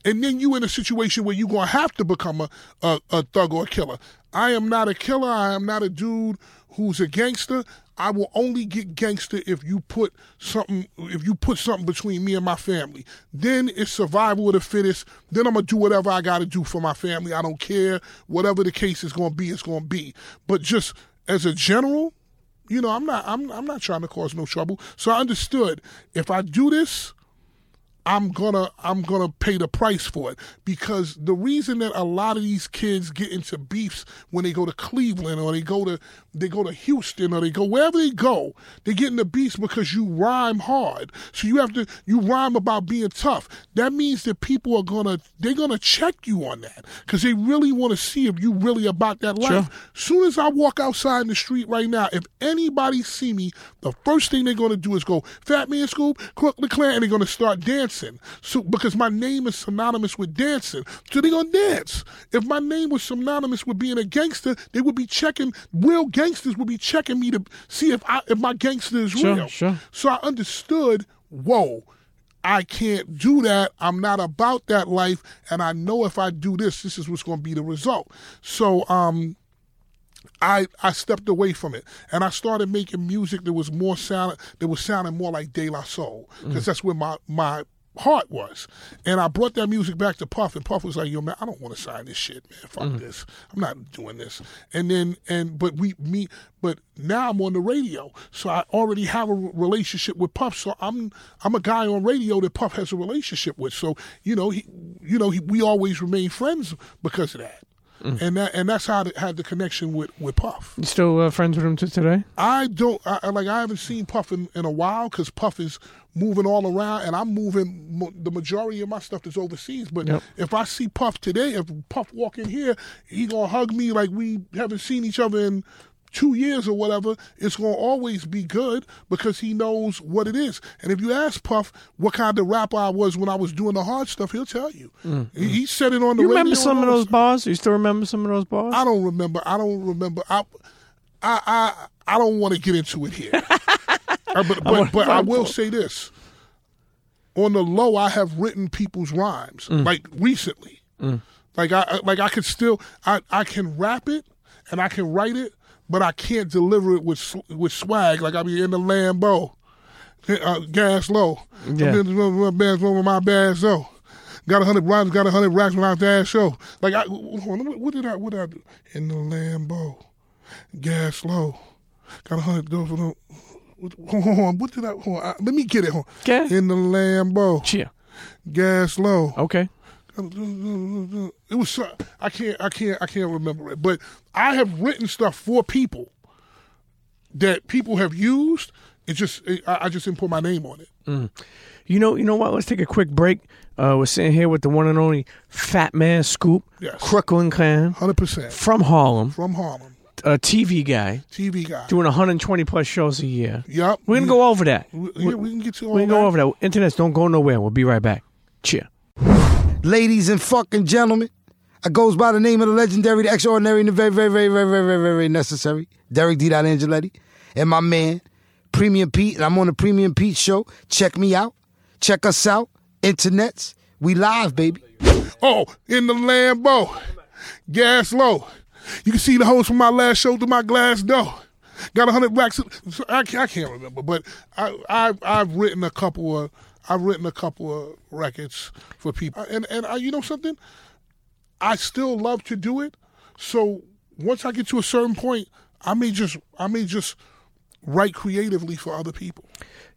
And then you in a situation where you're to have to become a, a, a thug or a killer. I am not a killer. I am not a dude who's a gangster. I will only get gangster if you put something if you put something between me and my family. Then it's survival of the fittest. Then I'm gonna do whatever I gotta do for my family. I don't care. Whatever the case is gonna be, it's gonna be. But just as a general, you know, I'm not I'm I'm not trying to cause no trouble. So I understood if I do this, I'm gonna I'm gonna pay the price for it because the reason that a lot of these kids get into beefs when they go to Cleveland or they go to they go to Houston or they go wherever they go, they get into beefs because you rhyme hard. So you have to you rhyme about being tough. That means that people are gonna they're gonna check you on that because they really want to see if you really about that life. As soon as I walk outside in the street right now, if anybody see me, the first thing they're gonna do is go Fatman Scoop, Crooklyn Clan, and they're gonna start dancing. So because my name is synonymous with dancing, so they're gonna dance. If my name was synonymous with being a gangster, they would be checking. Real gangsters would be checking me to see if I if my gangster is Sure, real. sure. So I understood. Whoa. I can't do that. I'm not about that life, and I know if I do this, this is what's going to be the result. So, um, I I stepped away from it and I started making music that was more sound that was sounding more like De La Soul because that's where my my heart was. And I brought that music back to Puff and Puff was like, "Yo man, I don't want to sign this shit, man. Fuck this. I'm not doing this." And then and but we me but now I'm on the radio. So I already have a relationship with Puff. So I'm I'm a guy on radio that Puff has a relationship with. So, you know, he you know, he, we always remain friends because of that. And that and that's how I had the connection with with Puff. You still uh, friends with him to today? I don't I- like. I haven't seen Puff in, in a while because Puff is moving all around, and I'm moving. mo- The majority of my stuff is overseas. But Yep. if I see Puff today, if Puff walk in here, he gonna hug me like we haven't seen each other in two years or whatever. It's gonna always be good because he knows what it is. And if you ask Puff what kind of rapper I was when I was doing the hard stuff, he'll tell you. He, he said it on the Mm, You remember some of those bars? You still remember some of those bars? I don't remember. I don't remember. I I I, I don't want to get into it here. *laughs* Uh, but but, but I will say this. On the low, I have written people's rhymes like recently. Like I like I could still I I can rap it and I can write it, but I can't deliver it with with swag. Like I be in the Lambo, uh, gas low. Yeah. My bands with my bags though. Got a hundred rhymes, got a hundred racks when I was that show. Like I, on, what did I, what did I do? In the Lambo, gas low. Got a hundred those. Hold on, what did I? Hold on, let me get it. Hold on. Okay. In the Lambo, Cheer. gas low. Okay. It was I can't I can't I can't remember it, but I have written stuff for people that people have used. It just I, I just didn't put my name on it. You know, you know what? Let's take a quick break. Uh, we're sitting here with the one and only Fatman Scoop, Yes. Crooklyn Clan Hundred percent from Harlem, from Harlem, a TV guy TV guy. doing 120 plus shows a year. Yep, We're gonna go over that. We, yeah, we can get to all We're gonna that. go over that. Internets don't go nowhere. We'll be right back. Cheer. ladies and fucking gentlemen. I goes by the name of the legendary, the extraordinary, and the very, very, very, very, very, very, very necessary. Derek D. Angeletti. And my man, Premium Pete, and I'm on the Premium Pete show. Check me out. Check us out. Internets. We live, baby. Oh, in the Lambo, gas low. You can see the host from my last show through my glass door. Got a hundred racks. I, can't- remember, but I, I've I've written a couple of I've written a couple of records for people, and and I, you know something, I still love to do it. So once I get to a certain point, I may just I may just write creatively for other people.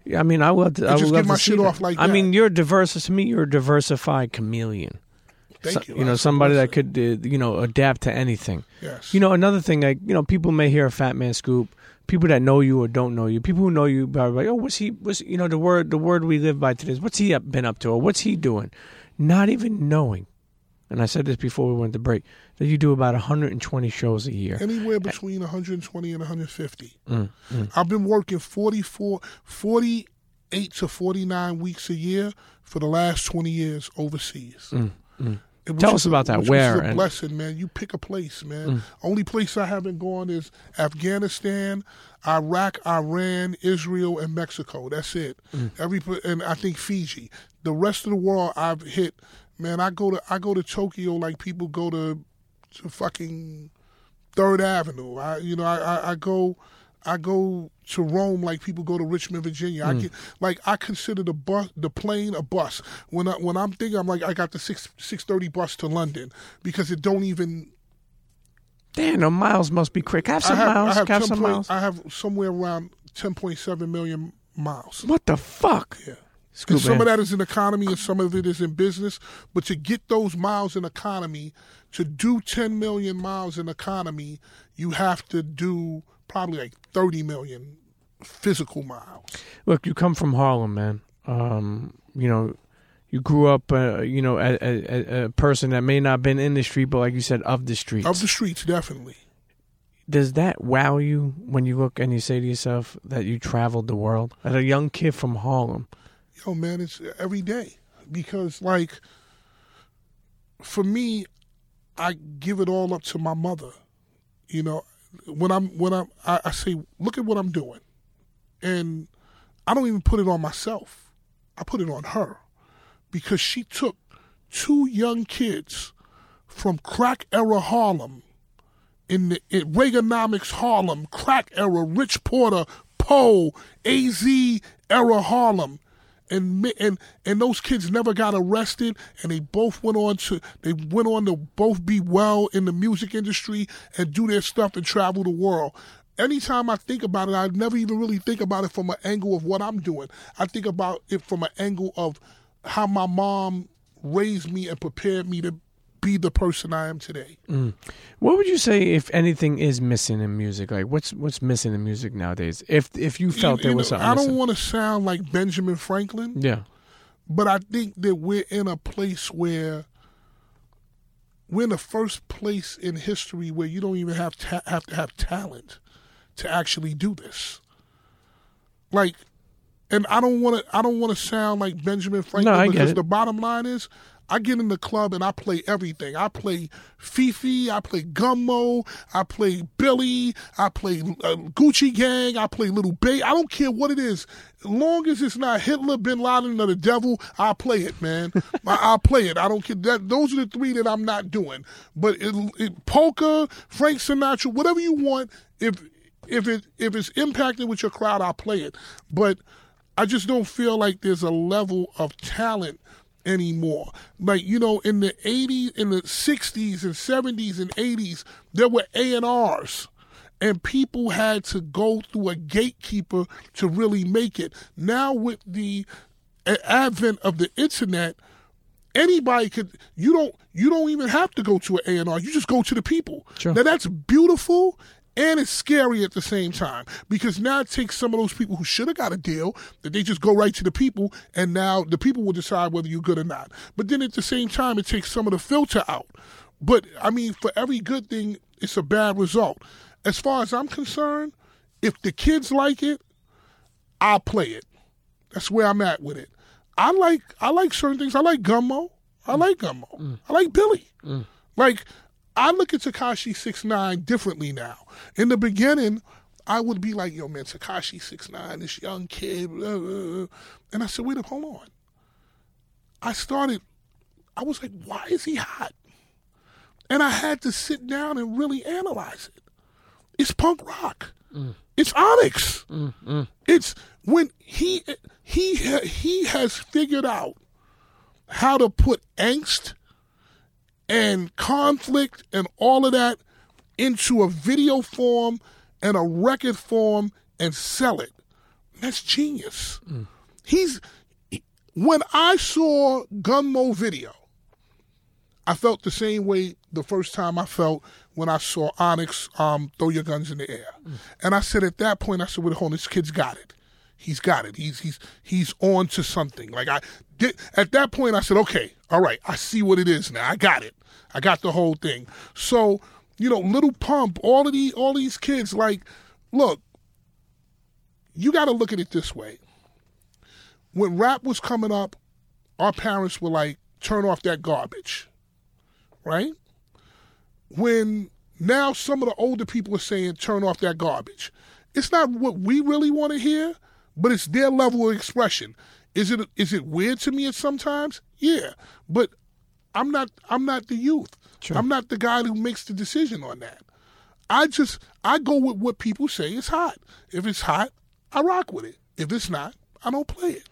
Yeah, I mean, I would. I would just love get my to shit that. off like I that. mean, you're diverse. To me, you're a diversified chameleon. Thank So- you. You know, somebody that could, uh, you know, adapt to anything. Yes. You know, another thing, like you know, people may hear a Fatman Scoop. People that know you or don't know you, people who know you, are like, oh, what's he? What's you know the word? The word we live by today is what's he up, been up to, or what's he doing? Not even knowing. And I said this before we went to break that you do about 120 shows a year. anywhere between 120 and 150. Mm, I've been working 44, 48 to 49 weeks a year for the last 20 years overseas. And Mm, Tell us about that. Where and- Mm. blessing, man. You pick a place, man. Only place I haven't gone is Afghanistan, Iraq, Iran, Israel, and Mexico. That's it. Mm. Every and I think Fiji. The rest of the world I've hit. Man, I go to I go to Tokyo like people go to, to fucking Third Avenue. I you know I, I, I go I go to Rome like people go to Richmond, Virginia. I hmm. get like I consider the bus the plane a bus. When I when I'm thinking I'm like I got the six six thirty bus to London because it don't even Damn, the miles must be quick. Have I some have miles. I have, have some point- miles. I have somewhere around ten point seven million miles. what the fuck? Yeah. Scoop some of that is in economy and some of it is in business. But to get those miles in economy, to do 10 million miles in economy, you have to do probably like 30 million physical miles. Look, you come from Harlem, man. Um, you know, you grew up, uh, you know, a, a, a- person that may not have been in the street, but like you said, of the streets. Of the streets, definitely. Does that wow you when you look and you say to yourself that you traveled the world? As a young kid from Harlem, Yo, man, it's every day. Because, like, for me, I give it all up to my mother. You know, when I'm, when I'm, I, I say, look at what I'm doing. And I don't even put it on myself, I put it on her. Because she took two young kids from crack era Harlem in the in Reaganomics Harlem, crack era, Rich Porter, Poe, AZ era Harlem. And, and and those kids never got arrested, and they both went on to they went on to both be well in the music industry and do their stuff and travel the world. Anytime I think about it, I never even really think about it from an angle of what I'm doing. I think about it from an angle of how my mom raised me and prepared me to be the person I am today. Mm. what would you say if anything is missing in music? Like, what's what's missing in music nowadays? If if you felt You- there you was know, I don't want to sound like Benjamin Franklin, yeah, but I think that we're in a place where we're in the first place in history where you don't even have ta- have to have talent to actually do this. Like, and I don't want to I don't want to sound like Benjamin Franklin I get because it. the bottom line is. I get in the club and I play everything. I play FEFE, I play Gummo, I play Billy, I play uh, Gucci Gang, I play Little Bay. I don't care what it is. Long as it's not Hitler, Bin Laden, or the devil, I'll play it, man. *laughs* I, I'll play it. I don't care. That, those are the three that I'm not doing. But it, it, polka, Frank Sinatra, whatever you want. If if it if it's impacted with your crowd, I'll play it. But I just don't feel like there's a level of talent anymore. Like you know, in the '80s, in the '60s and '70s and '80s, there were A and R's, and people had to go through a gatekeeper to really make it. Now with the eh, advent of the internet, anybody could. You don't. You don't even have to go to an A and R. You just go to the people. Sure. Now that's beautiful. And it's scary at the same time because now it takes some of those people who should have got a deal that they just go right to the people, and now the people will decide whether you're good or not. But then at the same time, it takes some of the filter out. But I mean, for every good thing, it's a bad result. As far as I'm concerned, if the kids like it, I'll play it. That's where I'm at with it. I like I like certain things. I like Gummo. I like Gummo. Mm. I like Billy. Mm. Like I look at Tekashi Six Nine differently now. In the beginning, I would be like, "Yo, man, Tekashi Six Nine, this young kid," blah, blah, blah. and I said, "Wait up, hold on." I started. I was like, "Why is he hot?" And I had to sit down and really analyze it. It's punk rock. Mm. It's Onyx. Mm, mm. It's when he he he has figured out how to put angst and conflict and all of that into a video form and a record form and sell it. That's genius. He's when I saw Gummo video, I felt the same way the first time I felt when I saw Onyx um, throw your guns in the air. And I said at that point, I said, "Well, hold on, this kid's got it. He's got it. He's he's he's on to something." Like I did at that point, I said, "Okay, all right, I see what it is now. I got it. I got the whole thing." So you know, Little Pump, all of these all these kids, like, look, you got to look at it this way. When rap was coming up, our parents were like, "Turn off that garbage." right? When now some of the older people are saying turn off that garbage. It's not what we really want to hear, but it's their level of expression. Is it is it weird to me at sometimes? Yeah, but I'm not I'm not the youth. I'm not the guy who makes the decision on that. I just I go with what people say is hot. If it's hot, I rock with it. If it's not, I don't play it.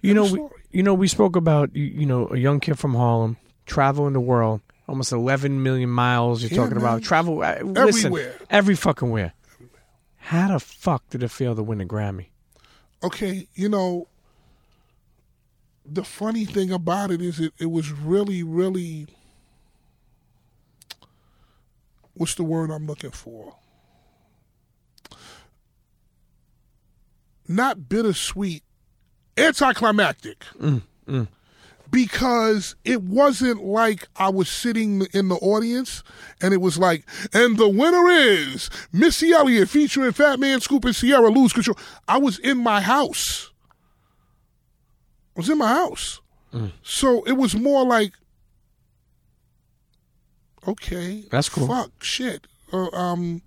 You End know, we, you know, we spoke about you you know a young kid from Harlem traveling the world, almost 11 million miles. You're Yeah, talking man. about travel uh, listen, Everywhere. every fucking where. How the fuck did it feel to win a Grammy? Okay, you know, the funny thing about it is it, it was really, really what's the word I'm looking for? Not bittersweet, anticlimactic. Mm, mm. Because it wasn't like I was sitting in the audience and it was like, and the winner is Missy Elliott featuring Fatman Scoop and Ciara Lose Control. I was in my house. I was in my house. So it was more like, okay, That's cool. Fuck, shit. Uh, um,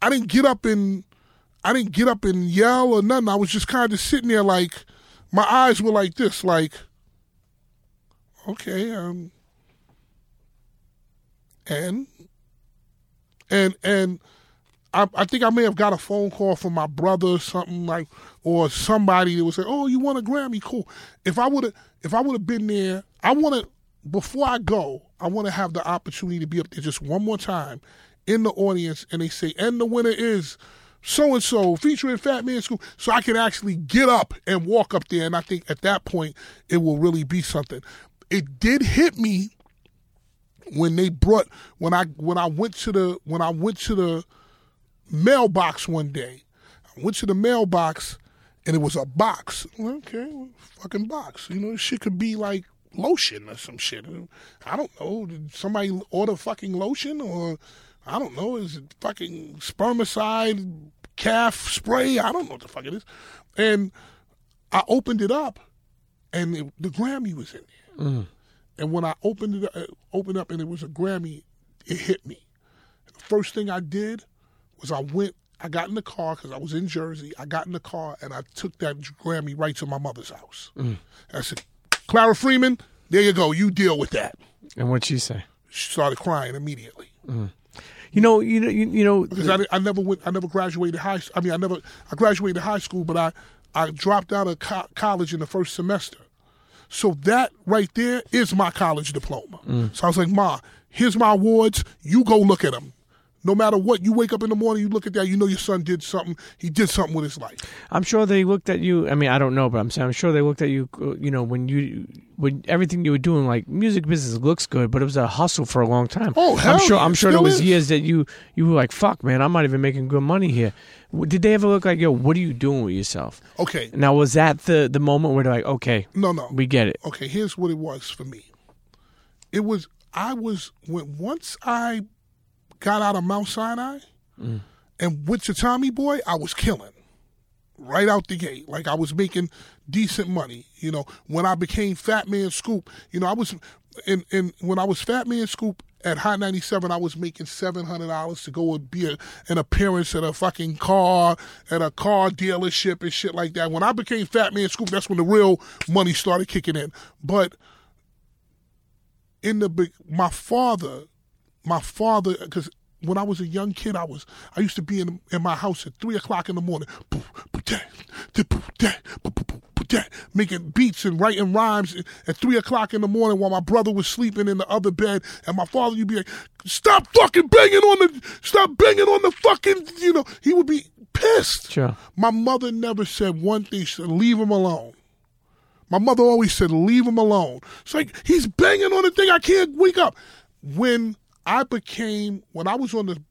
I didn't get up and I didn't get up and yell or nothing. I was just kind of sitting there, like my eyes were like this, like, okay, um, and and and I, I think I may have got a phone call from my brother or something like, or somebody that would say, "Oh, you want a Grammy? Cool." If I would have, if I would have been there, I want to. Before I go, I want to have the opportunity to be up there just one more time in the audience, and they say, "And the winner is." So and so featuring Fatman Scoop, so I can actually get up and walk up there, and I think at that point it will really be something. It did hit me when they brought when I when I went to the when I went to the mailbox one day. I went to the mailbox and it was a box. Okay, well, fucking box. You know, shit could be like lotion or some shit. I don't know. Did somebody order fucking lotion or I don't know. Is it fucking spermicide calf spray? I don't know what the fuck it is. And I opened it up and it, the Grammy was in there. And when I opened it, uh, opened up, and it was a Grammy, it hit me. The first thing I did was I went. I got in the car because I was in Jersey. I got in the car and I took that Grammy right to my mother's house. I said, "Clara Freeman, there you go. You deal with that." And what'd she say? She started crying immediately You know, you know, you, you know. because I, I never went. I never graduated high. I mean, I never. I graduated high school, but I I dropped out of co- college in the first semester. So that right there is my college diploma. So I was like, Ma, here's my awards. You go look at them. No matter what, you wake up in the morning, you look at that, you know your son did something. He did something with his life. I'm sure they looked at you. I mean, I don't know, but I'm saying I'm sure they looked at you. You know, when you when everything you were doing, like music business looks good, but it was a hustle for a long time. Oh, hell I'm sure. yeah, I'm sure there was is. years that you you were like, "Fuck, man, I'm not even making good money here." Did they ever look like, "Yo, what are you doing with yourself?" Okay, Now, was that the the moment where they're like, "Okay, no, no. we get it." okay, here's what it was for me. It was I was when once I got out of Mount Sinai and went to Tommy Boy, I was killing right out the gate. Like I was making decent money. You know, when I became Fatman Scoop, you know, I was in in when I was Fatman Scoop at Hot 97, I was making seven hundred dollars to go and be a, an appearance at a fucking car at a car dealership and shit like that. When I became Fatman Scoop, that's when the real money started kicking in. But in the my father, my father, because when I was a young kid, I was I used to be in in my house at three o'clock in the morning, making beats and writing rhymes at three o'clock in the morning while my brother was sleeping in the other bed, and my father would be like, "Stop fucking banging on the, stop banging on the fucking," you know, he would be pissed. Sure. My mother never said one thing. She said, "Leave him alone." My mother always said, "Leave him alone." It's like he's banging on the thing. I can't wake up. When I became, when I was on the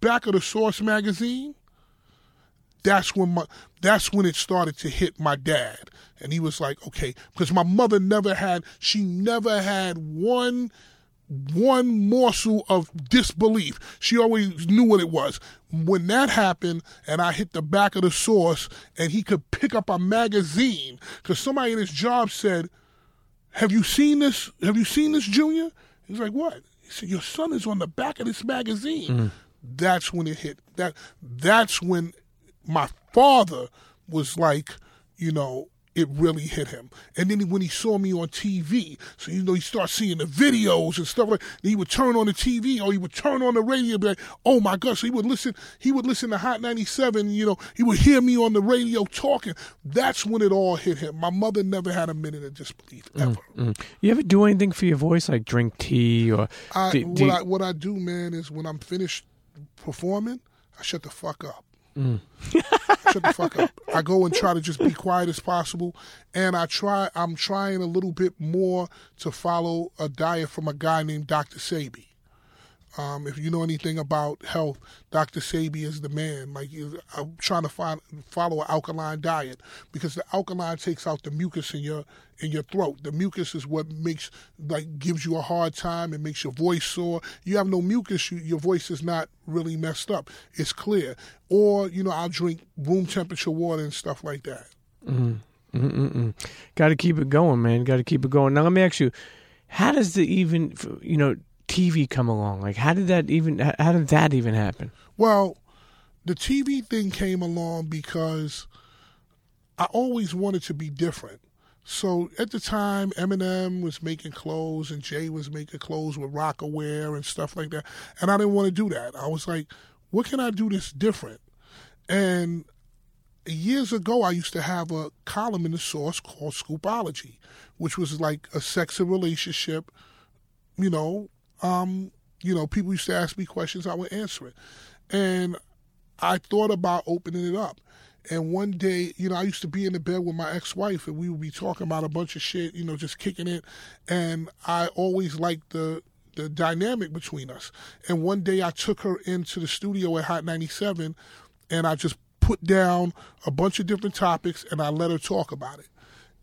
back of the Source magazine, that's when my that's when it started to hit my dad. And he was like okay because my mother never had she never had one one morsel of disbelief. She always knew what it was. When that happened and i hit the back of the source and he could pick up a magazine because somebody in his job said have you seen this have you seen this junior? He's like what he said your son is on the back of this magazine. Mm. That's when it hit. That that's when my father was like, you know, it really hit him. And then when he saw me on TV, so you know, he started seeing the videos and stuff like. He would turn on the TV or he would turn on the radio, and be like, "Oh my God!" So he would listen. He would listen to Hot ninety seven. You know, he would hear me on the radio talking. That's when it all hit him. My mother never had a minute of disbelief ever. Mm. You ever do anything for your voice, like drink tea or? I, do- what do you- I what I do, man, is when I'm finished performing, I shut the fuck up. Mm. shut the fuck up. I go and try to just be quiet as possible, and I try. I'm trying a little bit more to follow a diet from a guy named Dr. Sebi. Um, if you know anything about health, Dr. Sebi is the man. Like I'm trying to find follow an alkaline diet because the alkaline takes out the mucus in your in your throat. The mucus is what makes like gives you a hard time and makes your voice sore. You have no mucus, you, your voice is not really messed up. It's clear. Or you know, I'll drink room temperature water and stuff like that. Mm. Got to keep it going, man. Got to keep it going. Now, let me ask you: How does the even, you know, TV come along? Like, how did that even? How did that even happen? Well, the TV thing came along because I always wanted to be different. So at the time, Eminem was making clothes and Jay was making clothes with Rocawear and stuff like that. And I didn't want to do that. I was like, what can I do that's different? And years ago, I used to have a column in the source called Scoopology, which was like a sex and relationship, you know, um, you know, people used to ask me questions, I would answer it. And I thought about opening it up. And one day, you know, I used to be in the bed with my ex-wife, and we would be talking about a bunch of shit, you know, just kicking it. And I always liked the the dynamic between us. And one day, I took her into the studio at Hot 97, and I just put down a bunch of different topics, and I let her talk about it.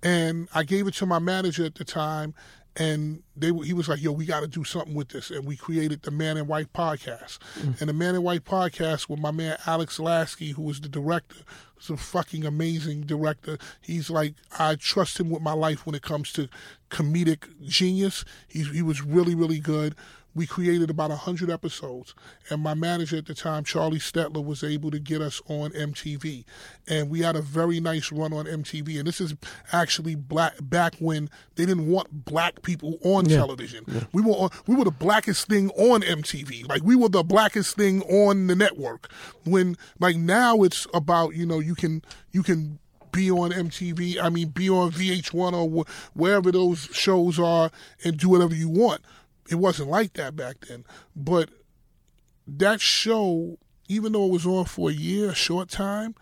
And I gave it to my manager at the time, and they he was like, "Yo, we got to do something with this." And we created the Man and Wife podcast. Mm. And the Man and Wife podcast with my man Alex Lasky, who was the director, was a fucking amazing director. He's like, I trust him with my life when it comes to comedic genius. He he was really really good. We created about 100 episodes, and my manager at the time, Charlie Stetler, was able to get us on MTV. And we had a very nice run on MTV. And this is actually black, back when they didn't want black people on television. We were on, we were the blackest thing on MTV. Like we were the blackest thing on the network. When like now it's about you know you can you can be on MTV. I mean, be on VH1 or wh- wherever those shows are and do whatever you want. It wasn't like that back then. But that show, even though it was on for a year, a short time,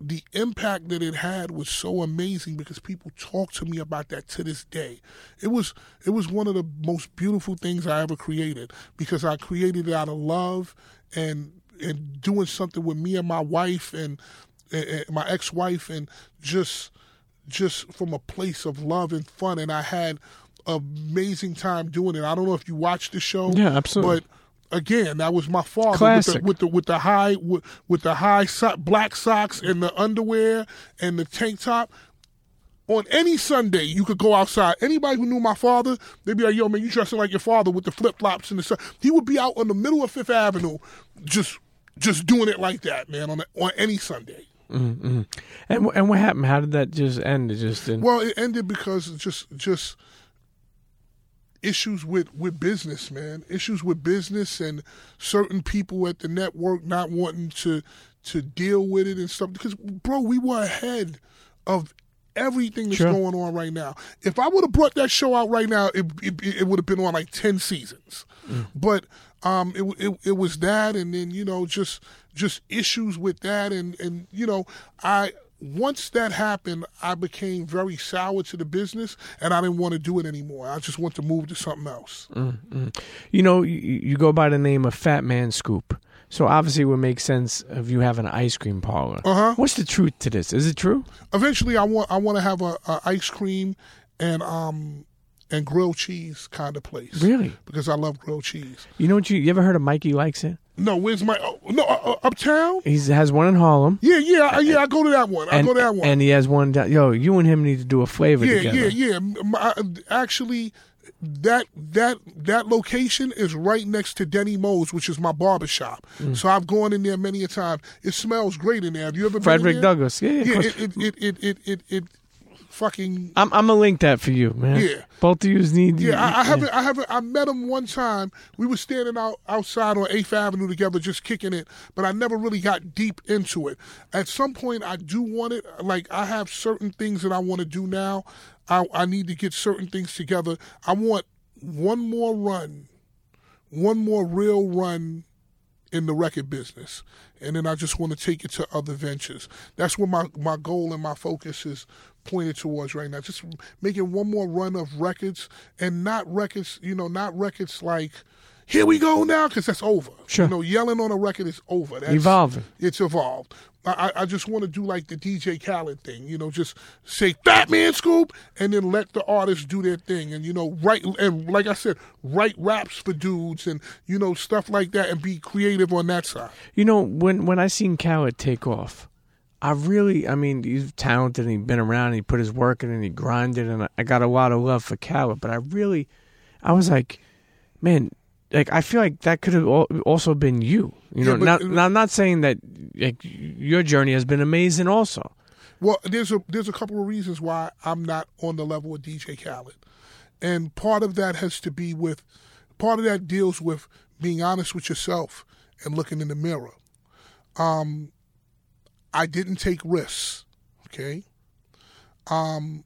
the impact that it had was so amazing because people talk to me about that to this day. It was it was one of the most beautiful things I ever created because I created it out of love and and doing something with me and my wife and, and my ex-wife and just just from a place of love and fun and I had amazing time doing it. I don't know if you watched the show. Yeah, absolutely. But again, that was my father Classic. with the, with the with the high with, with the high so- black socks and the underwear and the tank top. On any Sunday, you could go outside. Anybody who knew my father, they'd be like, "Yo, man, you dressing like your father with the flip flops and the sun." He would be out on the middle of Fifth Avenue, just just doing it like that, man. On on any Sunday. Mm-hmm. And wh- and what happened? How did that just end? It just didn't. Well, it ended because just just issues with with business, man. Issues with business and certain people at the network not wanting to to deal with it and stuff. Because, bro, we were ahead of everything that's Sure. going on right now. If I would have brought that show out right now, it it, it would have been on like ten seasons. But um, it, it it was that, and then you know just just issues with that, and and you know I. Once that happened, I became very sour to the business, and I didn't want to do it anymore. I just want to move to something else. You know, you, you go by the name of Fatman Scoop. So obviously, it would make sense of you having an ice cream parlor. Uh-huh. What's the truth to this? Is it true? Eventually, I want I want to have a, a ice cream and um and grilled cheese kind of place. Really? Because I love grilled cheese. You know what? You, you ever heard of Mikey Likes It? No, where's my oh, no uh, uh, uptown? He has one in Harlem. Yeah, yeah, I- yeah. I go to that one. I and, go to that one. and he has one down. Yo, you and him need to do a flavor yeah, together. yeah, yeah. My, actually, that that that location is right next to Denny Mo's, which is my barber shop. Mm. So I've gone in there many a time. It smells great in there. Have you ever Frederick? Douglass. Yeah, yeah. of Yeah, it it, it it it it it fucking I'm I'm gonna link that for you, man. Yeah. Both of you need. Yeah, I, I haven't. I haven't. I met him one time. We were standing out outside on Eighth Avenue together, just kicking it. But I never really got deep into it. At some point, I do want it. Like I have certain things that I want to do now. I, I need to get certain things together. I want one more run, one more real run in the record business. And then I just want to take it to other ventures. That's where my, my goal and my focus is pointed towards right now. Just making one more run of records and not records, you know, not records like, here we go now, because that's over. Sure. You know, yelling on a record is over. That's, Evolving. It's evolved. I, I I just want to do like the DJ Khaled thing, you know, just say Fatman Scoop and then let the artists do their thing and, you know, write, and like I said, write raps for dudes and, you know, stuff like that and be creative on that side. You know, when when I seen Khaled take off, I really, I mean, he's talented and he's been around and he put his work in and he grinded and I- got a lot of love for Khaled, but I really, I was like, man, like I feel like that could have also been you. You know, Yeah, but- now, now I'm not saying that like your journey has been amazing also. Well, there's a there's a couple of reasons why I'm not on the level of DJ Khaled, and part of that has to be with, part of that deals with being honest with yourself and looking in the mirror. Um, I didn't take risks. Okay. Um,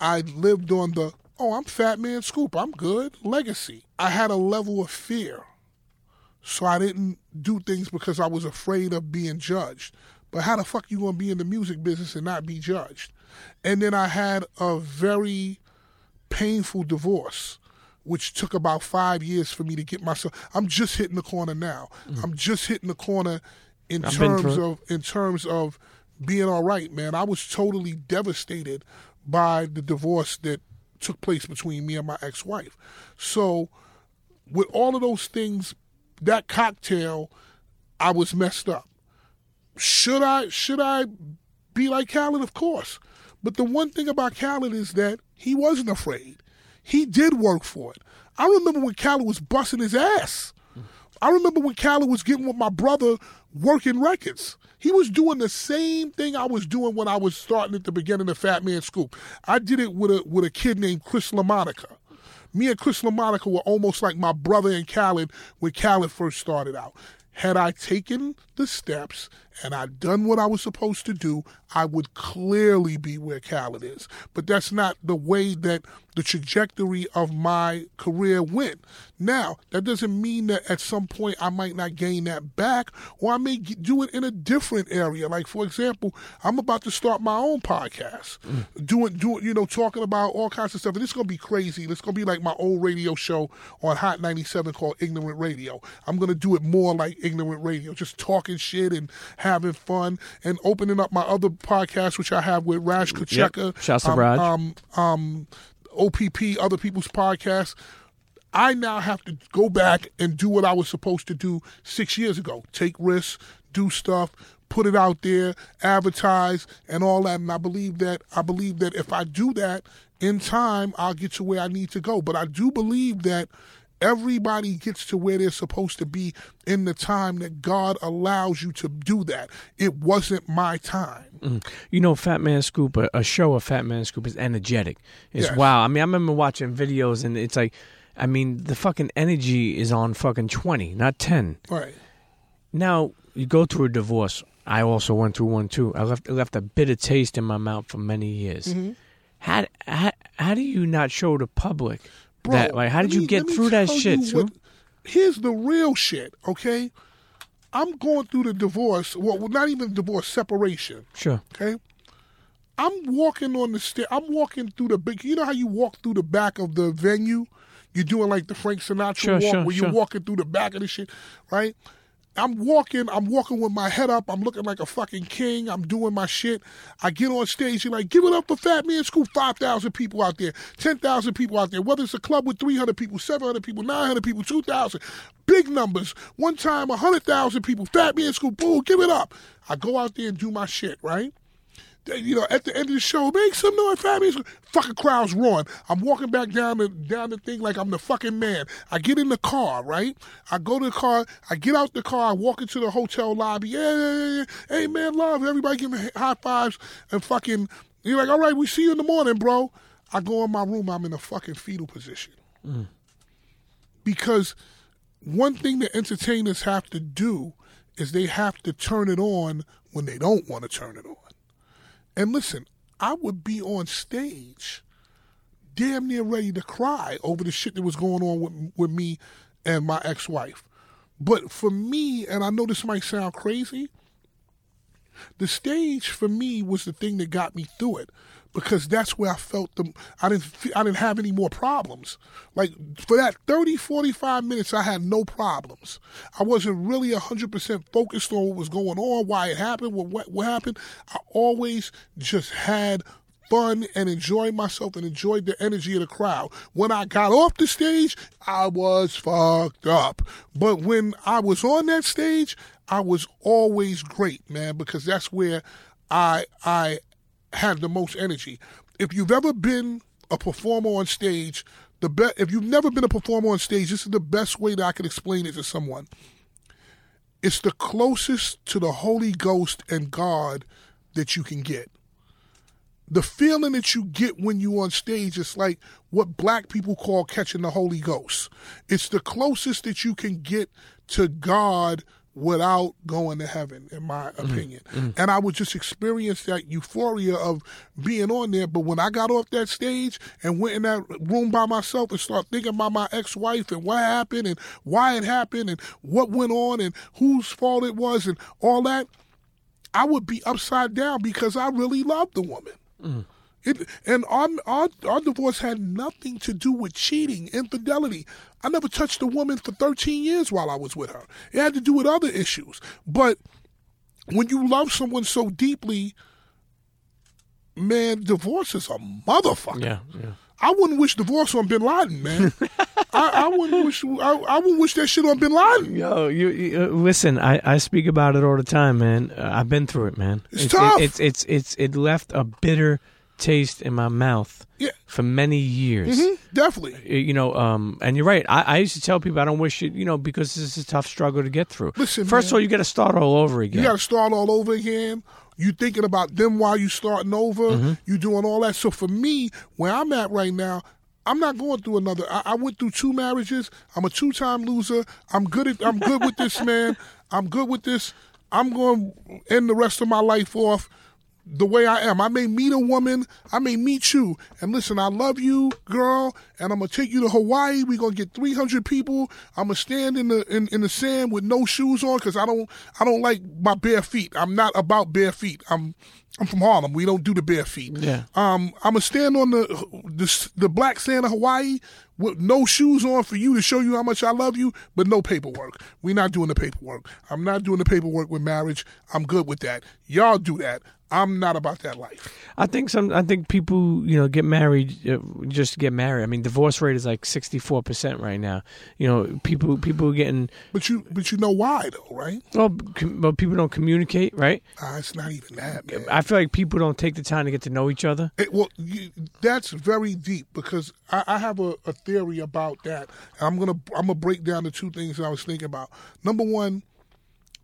I lived on the oh I'm Fatman Scoop I'm good legacy. I had a level of fear, so I didn't do things because I was afraid of being judged. But how the fuck you gonna be in the music business and not be judged? And then I had a very painful divorce, which took about five years for me to get myself. I'm just hitting the corner now. I'm just hitting the corner in. I've terms of in terms of being all right, man. I was totally devastated by the divorce that took place between me and my ex-wife. So, with all of those things, that cocktail, I was messed up. Should I should I be like Khaled? Of course. But the one thing about Khaled is that he wasn't afraid. He did work for it. I remember when Khaled was busting his ass. I remember when Khaled was getting with my brother working records. He was doing the same thing I was doing when I was starting at the beginning of Fatman Scoop. I did it with a with a kid named Chris LaMonica. Me and Chris LaMonica were almost like my brother and Khaled when Khaled first started out. Had I taken the steps and I'd done what I was supposed to do, I would clearly be where Khaled is. But that's not the way that the trajectory of my career went. Now, that doesn't mean that at some point I might not gain that back or I may do it in a different area. Like, for example, I'm about to start my own podcast, mm. doing, doing, you know, talking about all kinds of stuff. And it's going to be crazy. It's going to be like my old radio show on Hot 97 called Ignorant Radio. I'm going to do it more like Ignorant Radio, just talking shit and having fun and opening up my other podcast, which I have with Raj Kacheka. Shouts to um, Raj. Um, um, OPP, other people's podcasts. I now have to go back and do what I was supposed to do six years ago take risks, do stuff, put it out there, advertise, and all that. And I believe that I believe that if I do that in time, I'll get to where I need to go. But I do believe that everybody gets to where they're supposed to be in the time that God allows you to do that. It wasn't my time. You know, Fatman Scoop, a, a show of Fatman Scoop is energetic. It's Yes. wow. I mean, I remember watching videos and it's like, I mean, the fucking energy is on fucking 20, not 10. Right. Now, you go through a divorce. I also went through one too. I left left a bitter taste in my mouth for many years. Mm-hmm. How, how how do you not show the public Bro, that? Like, how did you get through that shit? what- here's the real shit, okay? I'm going through the divorce. Well, not even divorce, separation. Sure. Okay. I'm walking on the stair. I'm walking through the big. You know how you walk through the back of the venue? You're doing like the Frank Sinatra Sure, walk, sure, where sure. you're walking through the back of the shit, right? I'm walking. I'm walking with my head up. I'm looking like a fucking king. I'm doing my shit. I get on stage. You're like, give it up for Fatman Scoop. Five thousand people out there. Ten thousand people out there. Whether it's a club with three hundred people, seven hundred people, nine hundred people, two thousand, big numbers. One time, hundred thousand people. Fatman Scoop. Boom, give it up. I go out there and do my shit, right? You know, at the end of the show, make some noise, Fabian. Fucking crowd's roaring. I'm walking back down the down the thing like I'm the fucking man. I get in the car, right? I go to the car. I get out the car. I walk into the hotel lobby. Yeah, yeah, yeah, yeah. Hey, man, love. Everybody give me high fives and fucking. You're like, all right, we see you in the morning, bro. I go in my room. I'm in a fucking fetal position mm. because one thing that entertainers have to do is they have to turn it on when they don't want to turn it on. And listen, I would be on stage damn near ready to cry over the shit that was going on with, with me and my ex wife. But for me, and I know this might sound crazy, the stage for me was the thing that got me through it because that's where I felt the I didn't I didn't have any more problems. Like for that 30 45 minutes I had no problems. I wasn't really 100% focused on what was going on, why it happened, what what, what happened. I always just had fun and enjoyed myself and enjoyed the energy of the crowd. When I got off the stage, I was fucked up. But when I was on that stage, I was always great, man, because that's where I I had the most energy. If you've ever been a performer on stage, the be- if you've never been a performer on stage, this is the best way that I can explain it to someone. It's the closest to the Holy Ghost and God that you can get the feeling that you get when you on stage is like what black people call catching the Holy Ghost. It's the closest that you can get to God without going to heaven, in my mm-hmm. opinion. Mm-hmm. And I would just experience that euphoria of being on there. But when I got off that stage and went in that room by myself and started thinking about my ex-wife and what happened and why it happened and what went on and whose fault it was and all that, I would be upside down because I really loved the woman. Mm. It, and our, our our divorce had nothing to do with cheating, infidelity. I never touched a woman for 13 years while I was with her. It had to do with other issues. But when you love someone so deeply, man, divorce is a motherfucker. Yeah, yeah. I wouldn't wish divorce on Bin Laden, man. I, I wouldn't wish. I, I wouldn't wish that shit on Bin Laden. Yo, you, you uh, listen. I, I speak about it all the time, man. Uh, I've been through it, man. It's tough. It, it's it's it's it left a bitter taste in my mouth Yeah, for many years. mhm, definitely. You know, um, and you're right. I, I used to tell people I don't wish it, you know, because this is a tough struggle to get through. Listen, first man. of all, you got to start all over again. You got to start all over again. You thinking about them while you starting over. You doing all that. So for me, where I'm at right now, I'm not going through another. I, I went through two marriages. I'm a two time loser. I'm good at. I'm good with this man. *laughs* I'm good with this. I'm going to end the rest of my life off the way I am. I may meet a woman, I may meet you, and listen, I love you, girl, and I'm gonna take you to Hawaii. We're gonna get 300 people. I'm gonna stand in the in, in the sand with no shoes on because I don't I don't like my bare feet. I'm not about bare feet. I'm I'm from Harlem. We don't do the bare feet. Yeah. Um, I'm gonna stand on the the, the black sand of Hawaii with no shoes on for you to show you how much I love you, but no paperwork. We're not doing the paperwork. I'm not doing the paperwork with marriage. I'm good with that. Y'all do that. I'm not about that life. I think some. I think people, you know, get married uh, just get married. I mean, divorce rate is like sixty four percent right now. You know, people people are getting But you but you know why though, right? well, com- well, people don't communicate, right? Ah, it's not even that, man. I feel like people don't take the time to get to know each other. It, well, you, that's very deep because I, I have a, a theory about that. I'm gonna I'm gonna break down the two things that I was thinking about. Number one,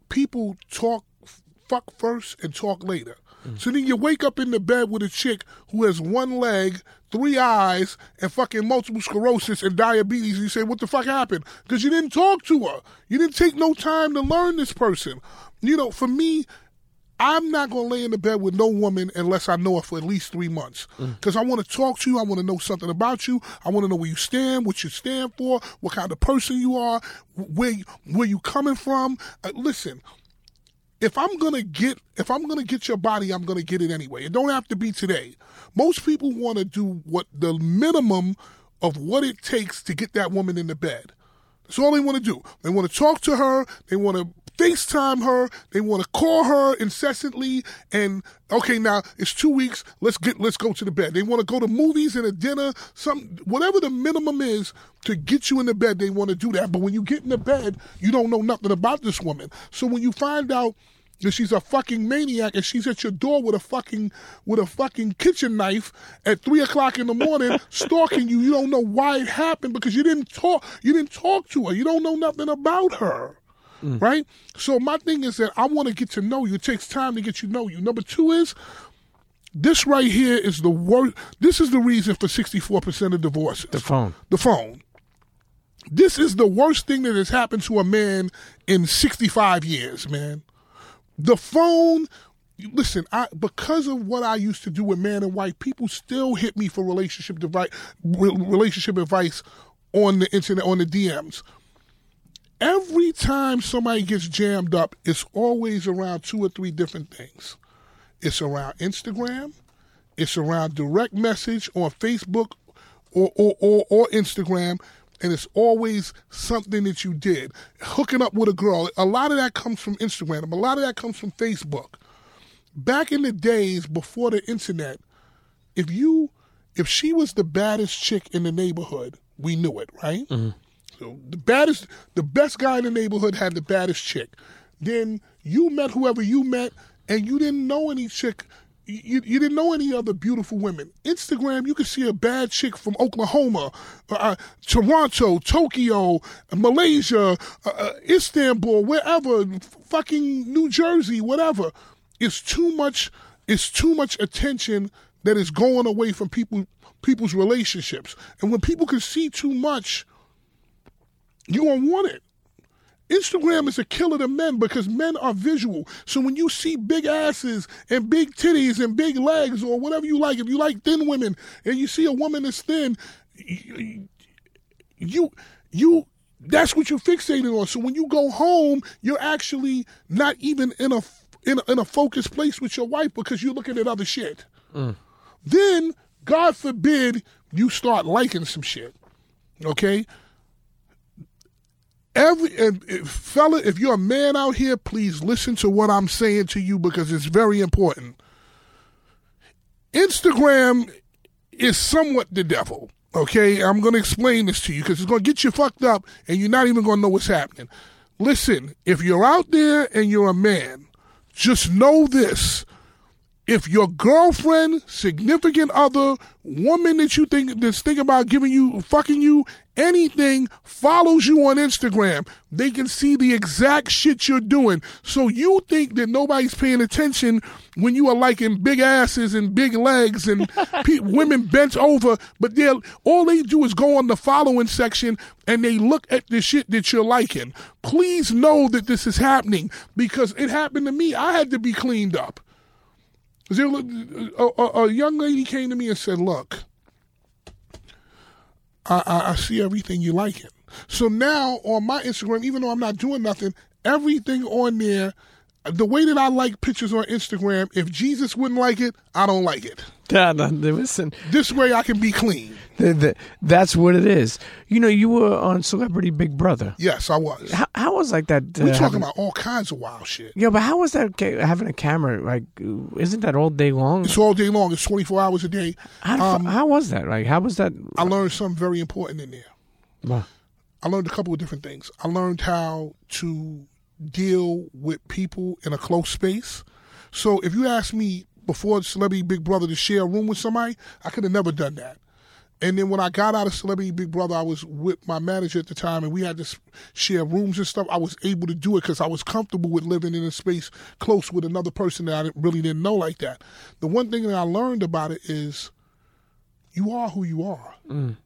people talk fuck first and talk later. So then you wake up in the bed with a chick who has one leg, three eyes, and fucking multiple sclerosis and diabetes. And you say, what the fuck happened? Because you didn't talk to her. You didn't take no time to learn this person. You know, for me, I'm not going to lay in the bed with no woman unless I know her for at least three months. Because I want to talk to you. I want to know something about you. I want to know where you stand, what you stand for, what kind of person you are, where where you coming from. Uh, listen, if I'm gonna get if I'm gonna get your body, I'm gonna get it anyway. It don't have to be today. Most people want to do what the minimum of what it takes to get that woman in the bed. That's all they want to do. They want to talk to her. They want to FaceTime her. They want to call her incessantly. And okay, now it's two weeks. Let's get let's go to the bed. They want to go to movies and a dinner. Some whatever the minimum is to get you in the bed. They want to do that. But when you get in the bed, you don't know nothing about this woman. So when you find out that she's a fucking maniac and she's at your door with a fucking with a fucking kitchen knife at three o'clock in the morning *laughs* stalking you. You don't know why it happened because you didn't talk you didn't talk to her. You don't know nothing about her. Mm. Right? So my thing is that I want to get to know you. It takes time to get you know you. Number two is this right here is the worst this is the reason for sixty four percent of divorces. The phone. The phone. This is the worst thing that has happened to a man in 65 years, man. The phone, listen, I because of what I used to do with man and wife, people still hit me for relationship device, relationship advice on the internet, on the DMs. Every time somebody gets jammed up, it's always around two or three different things. It's around Instagram, it's around direct message on Facebook or, or, or, or Instagram, and it's always something that you did. Hooking up with a girl. A lot of that comes from Instagram. A lot of that comes from Facebook. Back in the days before the internet, if you if she was the baddest chick in the neighborhood, we knew it, right? Mm-hmm. The baddest, the best guy in the neighborhood had the baddest chick. Then you met whoever you met, and you didn't know any chick. You, you didn't know any other beautiful women. Instagram, you could see a bad chick from Oklahoma, uh, uh, Toronto, Tokyo, Malaysia, uh, uh, Istanbul, wherever, fucking New Jersey, whatever. It's too much. It's too much attention that is going away from people people's relationships. And when people can see too much, you won't want it. Instagram is a killer to men because men are visual. So when you see big asses and big titties and big legs or whatever you like, if you like thin women and you see a woman that's thin, you you, that's what you're fixated on. So when you go home, you're actually not even in a in a, in a focused place with your wife because you're looking at other shit. Mm. Then, God forbid, you start liking some shit. Okay? Every and, and fella, if you're a man out here, please listen to what I'm saying to you because it's very important. Instagram is somewhat the devil. Okay, I'm going to explain this to you because it's going to get you fucked up and you're not even going to know what's happening. Listen, if you're out there and you're a man, just know this. If your girlfriend, significant other, woman that you think that's thinking about giving you, fucking you, anything, follows you on Instagram, they can see the exact shit you're doing. So you think that nobody's paying attention when you are liking big asses and big legs and *laughs* pe- women bent over, but they all they do is go on the following section and they look at the shit that you're liking. Please know that this is happening because it happened to me. I had to be cleaned up. A, a young lady came to me and said, "Look, I, I, I see everything you like it. So now on my Instagram, even though I'm not doing nothing, everything on there, the way that I like pictures on Instagram, if Jesus wouldn't like it, I don't like it. Yeah, no, listen, This way I can be clean. th- th- that's what it is. You know, you were on Celebrity Big Brother. Yes, I was. How, how was like that? Uh, We're talking having- about all kinds of wild shit. Yeah, but how was that ca- having a camera? Like, isn't that all day long? It's all day long. It's 24 hours a day. How, um, how was that? Like, how was that? I learned something very important in there. Wow. I learned a couple of different things. I learned how to deal with people in a close space. So if you ask me before Celebrity Big Brother to share a room with somebody, I could have never done that. And then when I got out of Celebrity Big Brother, I was with my manager at the time, and we had to share rooms and stuff. I was able to do it because I was comfortable with living in a space close with another person that I really didn't know like that. The one thing that I learned about it is you are who you are. Mm.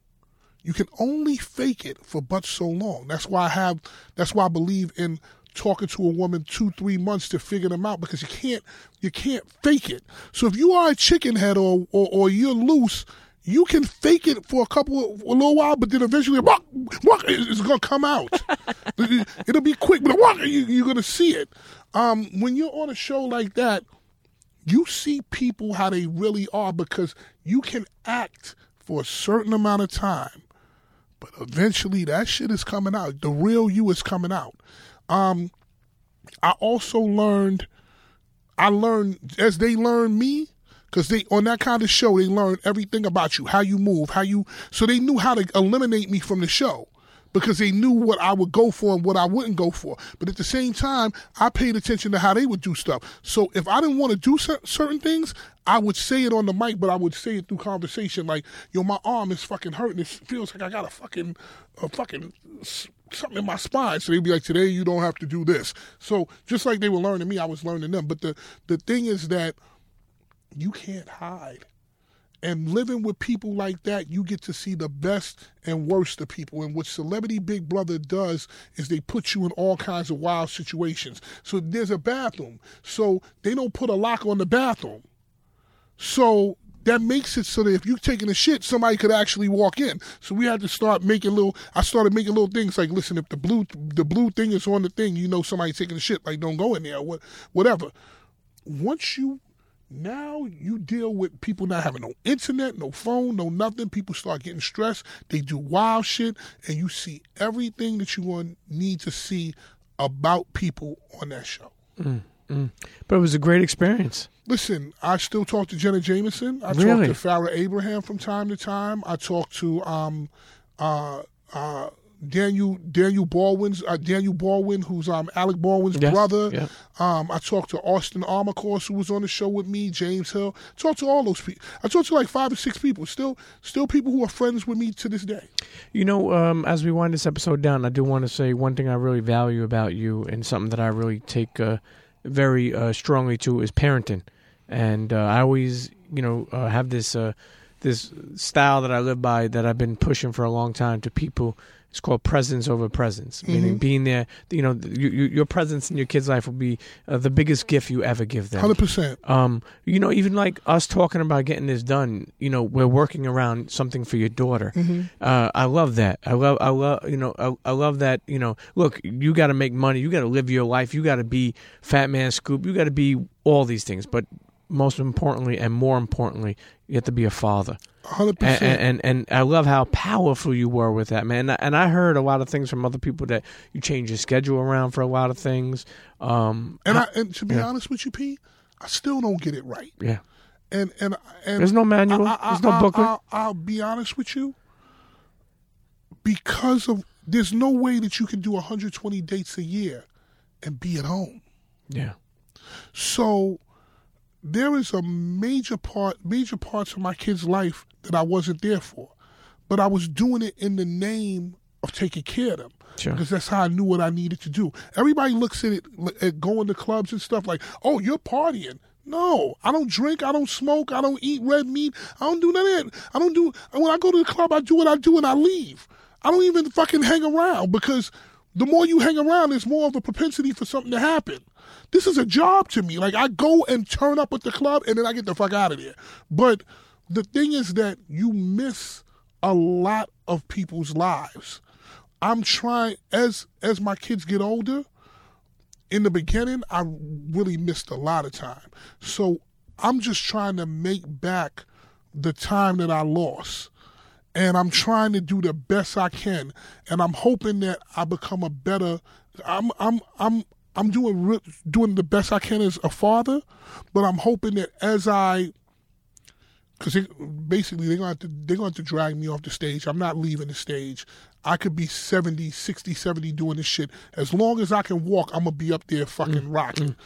You can only fake it for but so long. That's why I have. That's why I believe in talking to a woman two, three months to figure them out because you can't. You can't fake it. So if you are a chicken head or or, or you're loose, you can fake it for a couple of, a little while, but then eventually, walk, walk, it's gonna come out. *laughs* It'll be quick, but walk, you, you're gonna see it. Um, when you're on a show like that, you see people how they really are because you can act for a certain amount of time, but eventually that shit is coming out. The real you is coming out. Um, I also learned, I learned as they learned me, because they on that kind of show they learn everything about you, how you move, how you. So they knew how to eliminate me from the show because they knew what I would go for and what I wouldn't go for. But at the same time, I paid attention to how they would do stuff. So if I didn't want to do certain things, I would say it on the mic, but I would say it through conversation. Like, yo, my arm is fucking hurting. It feels like I got a fucking, a fucking something in my spine. So they'd be like, today you don't have to do this. So just like they were learning me, I was learning them. But the the thing is that you can't hide. And living with people like that, you get to see the best and worst of people. And what Celebrity Big Brother does is they put you in all kinds of wild situations. So there's a bathroom. So they don't put a lock on the bathroom. So that makes it so that if you're taking a shit, somebody could actually walk in. So we had to start making little. I started making little things like, listen, if the blue the blue thing is on the thing, you know somebody's taking a shit. Like, don't go in there. What, whatever. Once you now you deal with people not having no internet, no phone, no nothing. People start getting stressed. They do wild shit, and you see everything that you want need to see about people on that show. Mm. But it was a great experience. Listen, I still talk to Jenna Jameson. I Really? talk to Farrah Abraham from time to time. I talk to um, uh, uh, Daniel Daniel Baldwin's uh, Daniel Baldwin, who's um, Alec Baldwin's Yes, brother. yeah. Um, I talked to Austin Armacost, who was on the show with me. James Hill. Talked to all those people. I talked to like five or six people. Still, still people who are friends with me to this day. You know, um, as we wind this episode down, I do want to say one thing I really value about you and something that I really take uh, very uh, strongly to is parenting. And uh, I always, you know, uh, have this uh, this style that I live by that I've been pushing for a long time to people. It's called presence over presents, meaning being there. You know, you, you, your presence in your kid's life will be uh, the biggest gift you ever give them. Hundred percent. Um, you know, even like us talking about getting this done, you know, we're working around something for your daughter. Uh, I love that. I love, I love, you know, I, I love that. You know, look, you got to make money. You got to live your life. You got to be Fatman Scoop. You got to be all these things. But most importantly, and more importantly, you have to be a father. Hundred And, percent. and and I love how powerful you were with that, man. And I heard a lot of things from other people that you change your schedule around for a lot of things. Um, And I and to be Yeah. honest with you, Pete, I still don't get it right. yeah, And and and There's no manual. I, There's no I, booklet. I'll, I'll be honest with you. Because of there's no way that you can do 120 dates a year and be at home. yeah. So there is a major part, major parts of my kid's life that I wasn't there for, but I was doing it in the name of taking care of them. Sure. Because that's how I knew what I needed to do. Everybody looks at it at going to clubs and stuff like, "Oh, you're partying." No, I don't drink. I don't smoke. I don't eat red meat. I don't do none of that. I don't do. When I go to the club, I do what I do and I leave. I don't even fucking hang around because the more you hang around, there's more of a propensity for something to happen. This is a job to me. Like I go and turn up at the club and then I get the fuck out of there. But the thing is that you miss a lot of people's lives. I'm trying as as my kids get older. In the beginning, I really missed a lot of time. So I'm just trying to make back the time that I lost. And I'm trying to do the best I can. And I'm hoping that I become a better I'm I'm I'm I'm doing re- doing the best I can as a father, but I'm hoping that as I because basically they're going to they're going to to drag me off the stage. I'm not leaving the stage. I could be 70, 60, 70 doing this shit. As long as I can walk, I'm going to be up there fucking mm, rocking. Mm.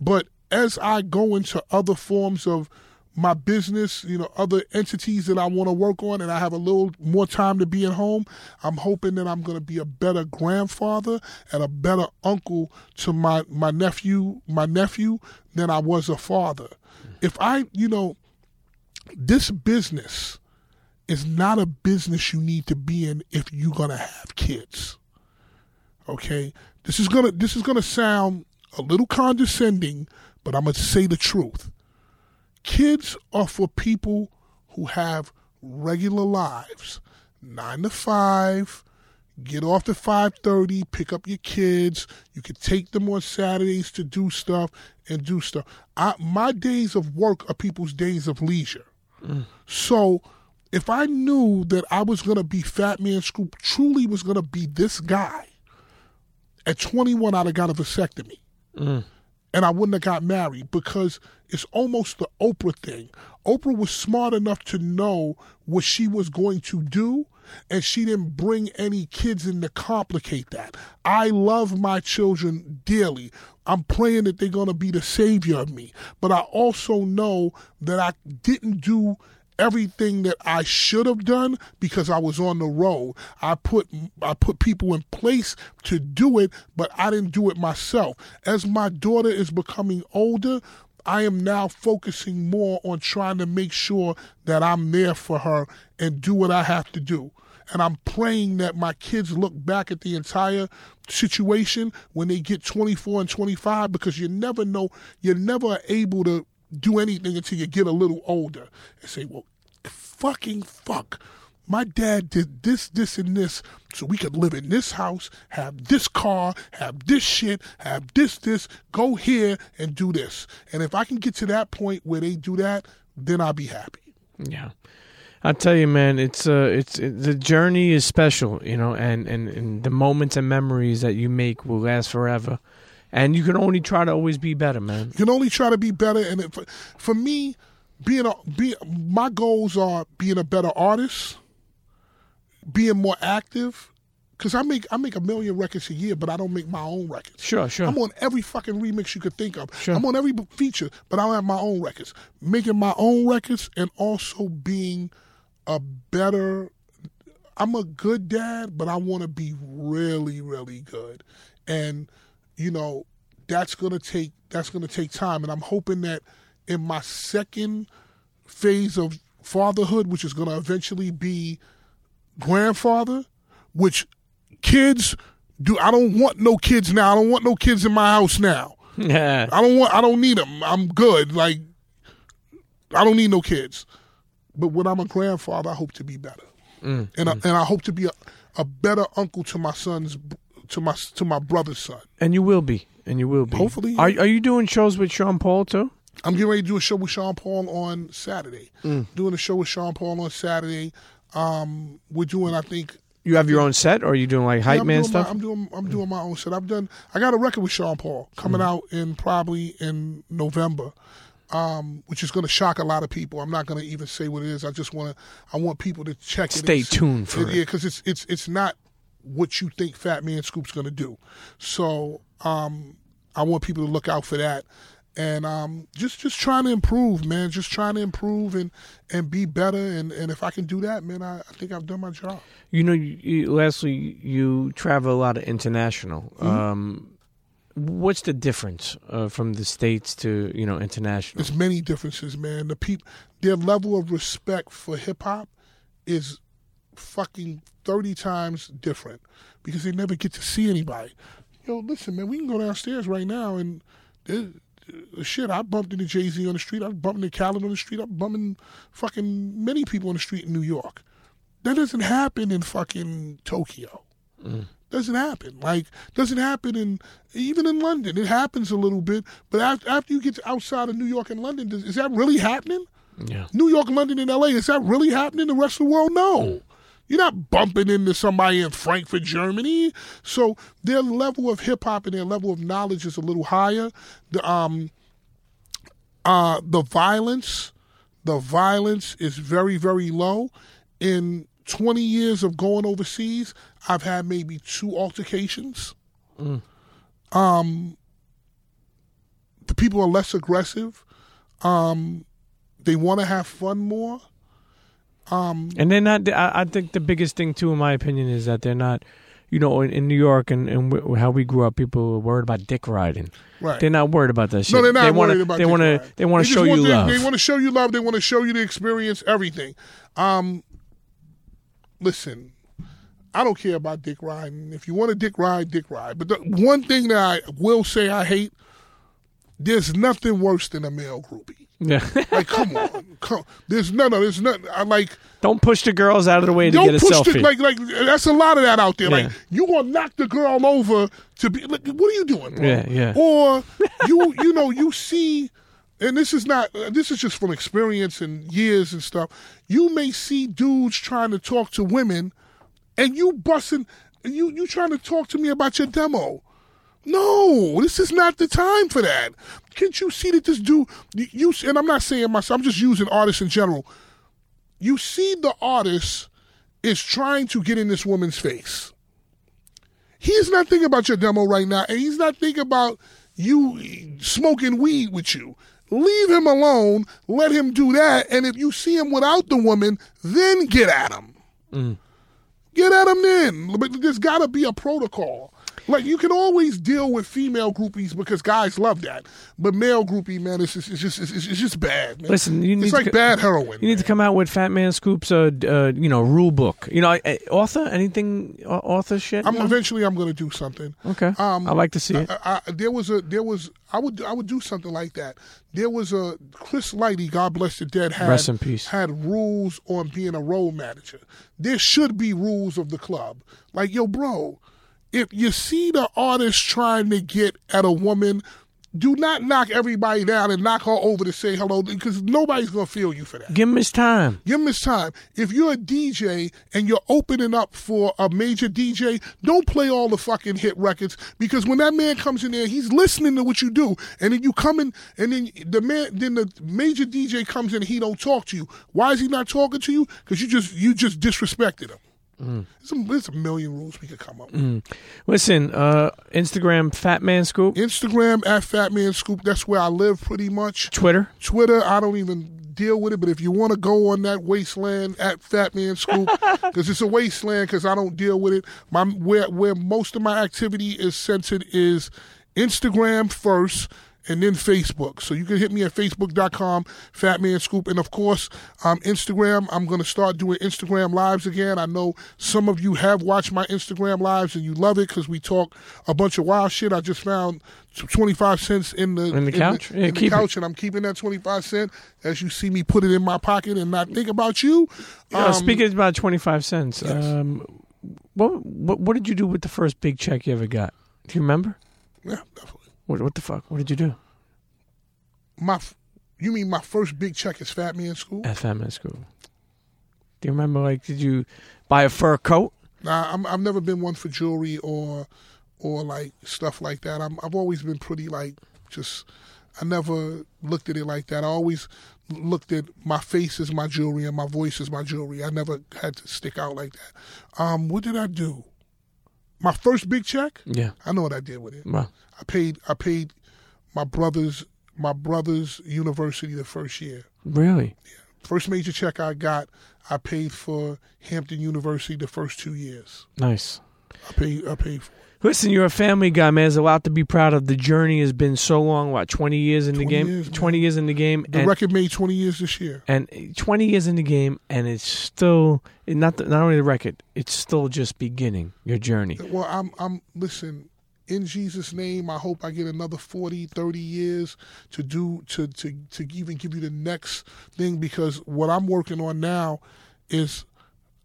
But as I go into other forms of my business, you know, other entities that I want to work on, and I have a little more time to be at home, I'm hoping that I'm going to be a better grandfather and a better uncle to my my nephew, my nephew, than I was a father. If I, you know, this business is not a business you need to be in if you're going to have kids. Okay? This is going to this is going to sound a little condescending, but I'm going to say the truth. Kids are for people who have regular lives. 9 to 5, get off at 5:30, pick up your kids. You can take them on Saturdays to do stuff and do stuff. I, my days of work are people's days of leisure. Mm. So if I knew that I was going to be Fatman Scoop, truly was going to be this guy, at 21, I'd have got a vasectomy. Mm. And I wouldn't have got married because it's almost the Oprah thing. Oprah was smart enough to know what she was going to do, and she didn't bring any kids in to complicate that. I love my children dearly. I'm praying that they're going to be the savior of me. But I also know that I didn't do everything that I should have done because I was on the road. I put I put people in place to do it, but I didn't do it myself. As my daughter is becoming older, I am now focusing more on trying to make sure that I'm there for her and do what I have to do. And I'm praying that my kids look back at the entire situation when they get 24 and 25 because you never know, you're never able to do anything until you get a little older and say, well, fucking fuck. My dad did this, this, and this so we could live in this house, have this car, have this shit, have this, this, go here and do this. And if I can get to that point where they do that, then I'll be happy. Yeah. I tell you, man, it's uh, it's it, the journey is special, you know, and, and and the moments and memories that you make will last forever, and you can only try to always be better, man. You can only try to be better. And it, for, for me, being a be my goals are being a better artist, being more active. Cause I make I make a million records a year, but I don't make my own records. Sure, sure. I'm on every fucking remix you could think of. Sure. I'm on every feature, but I don't have my own records. Making my own records and also being a better. I'm a good dad, but I want to be really, really good, and you know that's gonna take that's gonna take time, and I'm hoping that in my second phase of fatherhood, which is gonna eventually be grandfather, which kids do. I don't want no kids now. I don't want no kids in my house now. Yeah. *laughs* I don't want. I don't need them. I'm good. Like I don't need no kids. But when I'm a grandfather, I hope to be better, mm, and I, mm. and I hope to be a, a better uncle to my son's to my to my brother's son. And you will be, and you will be. Hopefully, Are are you doing shows with Sean Paul too? I'm getting ready to do a show with Sean Paul on Saturday. Doing a show with Sean Paul on Saturday. Um, we're doing, I think, You have your own set, or are you doing like hype Yeah, man stuff? My, I'm doing I'm doing my own set. I've done. I got a record with Sean Paul coming Mm-hmm. out in probably in November, um, which is going to shock a lot of people. I'm not going to even say what it is. I just want to. I want people to check it. Stay tuned for it. Yeah, because it's it's it's not what you think Fatman Scoop's going to do. So um, I want people to look out for that. And um, just just trying to improve, man. Just trying to improve and, and be better. And, and if I can do that, man, I, I think I've done my job. You know, you, you, Leslie, you travel a lot of international. Mm-hmm. Um, what's the difference uh, from the states to you know international? There's many differences, man. The peop, their level of respect for hip hop is fucking thirty times different because they never get to see anybody. Yo, listen, man, we can go downstairs right now and uh, shit. I bumped into Jay Z on the street. I bumped into Khaled on the street. I'm bumping fucking many people on the street in New York. That doesn't happen in fucking Tokyo. Doesn't happen. Like doesn't happen in even in London. It happens a little bit, but after, after you get to outside of New York and London, does, is that really happening? Yeah. New York, London, and L.A. Is that really happening? The rest of the world, no. You're not bumping into somebody in Frankfurt, Germany. So their level of hip hop and their level of knowledge is a little higher. The um, uh, the violence, the violence is very, very low. In 20 years of going overseas, I've had maybe two altercations. Um, the people are less aggressive. Um, they want to have fun more. And they're not. I, I think the biggest thing too, in my opinion, is that they're not. You know, in, in New York and, and w- how we grew up, people were worried about dick riding. Right. They're not worried about that shit. No, they're not they wanna, worried about. They dick want to. riding. They want to show you they, love. They want to show you love. They want to show you the experience, everything. Um, listen, I don't care about dick riding. If you want to dick ride, dick ride. But the one thing that I will say I hate, there's nothing worse than a male groupie. Yeah. *laughs* Like, come on, come. There's no, no, there's nothing. I like. Don't push the girls out of the way to get a push selfie. the like like that's a lot of that out there. Yeah. Like you gonna knock the girl over to be like what are you doing, bro? Yeah, yeah. Or *laughs* you you know you see, and this is not this is just from experience and years and stuff. You may see dudes trying to talk to women, and you busting and you you trying to talk to me about your demo. No, this is not the time for that. Can't you see that this dude you, and I'm not saying myself, I'm just using artists in general you see the artist is trying to get in this woman's face. He's not thinking about your demo right now, and he's not thinking about you smoking weed with you. Leave him alone, let him do that, and if you see him without the woman, then get at him. Mm. Get at him then. But there's got to be a protocol. Like you can always deal with female groupies because guys love that, but male groupie man, it's just it's just it's, it's just bad. Man. Listen, you need it's to like co- bad heroin. You need to come out with Fatman Scoop's, uh, uh, you know, rule book. You know, I- I- author anything, au- author shit. I'm eventually I'm going to do something. Okay, Um, I like to see it. I, there was a there was I would I would do something like that. There was a Chris Lighty, God bless the dead, had Rest in peace. had rules on being a role manager. There should be rules of the club. Like yo, bro, if you see the artist trying to get at a woman. Do not knock everybody down and knock her over to say hello because nobody's gonna feel you for that. Give him his time. Give him his time. If you're a DJ and you're opening up for a major DJ, don't play all the fucking hit records because when that man comes in there, he's listening to what you do, and then you come in, and then the man, then the major DJ comes in, and he don't talk to you. Why is he not talking to you? Because you just you just disrespected him. There's, a, there's a million rules we could come up with. Listen, uh, Instagram, Fatman Scoop. Instagram at Fatman Scoop. That's where I live pretty much. Twitter. Twitter, I don't even deal with it. But if you want to go on that wasteland at Fatman Scoop, *laughs* because it's a wasteland, because I don't deal with it. My where where most of my activity is centered is Instagram first. And then Facebook. So you can hit me at facebook.com, Fatman Scoop. And of course, um, Instagram. I'm going to start doing Instagram lives again. I know some of you have watched my Instagram lives and you love it because we talk a bunch of wild shit. I just found 25 cents in the, In the couch? Yeah, in the keep it. couch and I'm keeping that 25 cent as you see me put it in my pocket and not think about you. Uh, Um, speaking about twenty five cents, yes. um, what, what what did you do with the first big check you ever got? Do you remember? yeah, definitely. What what the fuck? What did you do My, f- you mean my first big check is Fatman Scoop? at Fatman Scoop. Do you remember? Like, did you buy a fur coat? Nah, I'm, I've never been one for jewelry or, or like stuff like that. I'm, I've always been pretty like just. I never looked at it like that. I always looked at my face as my jewelry and my voice as my jewelry. I never had to stick out like that. Um, what did I do? My first big check. Yeah. I know what I did with it. Well, I paid I paid my brother's my brother's university the first year. really? Yeah. First major check I got, I paid for Hampton University the first two years. Nice. I paid I paid for it. Listen, you're a family guy, man. There's a lot to be proud of. The journey has been so long. What, 20 years in the game? years, man. 20 years in the game. The and, record made twenty years this year. and 20 years in the game, and it's still not the, not only the record. It's still just beginning your journey. Well, I'm I'm listen, in Jesus' name, I hope I get another 40, 30 years to do to to to even give you the next thing because what I'm working on now is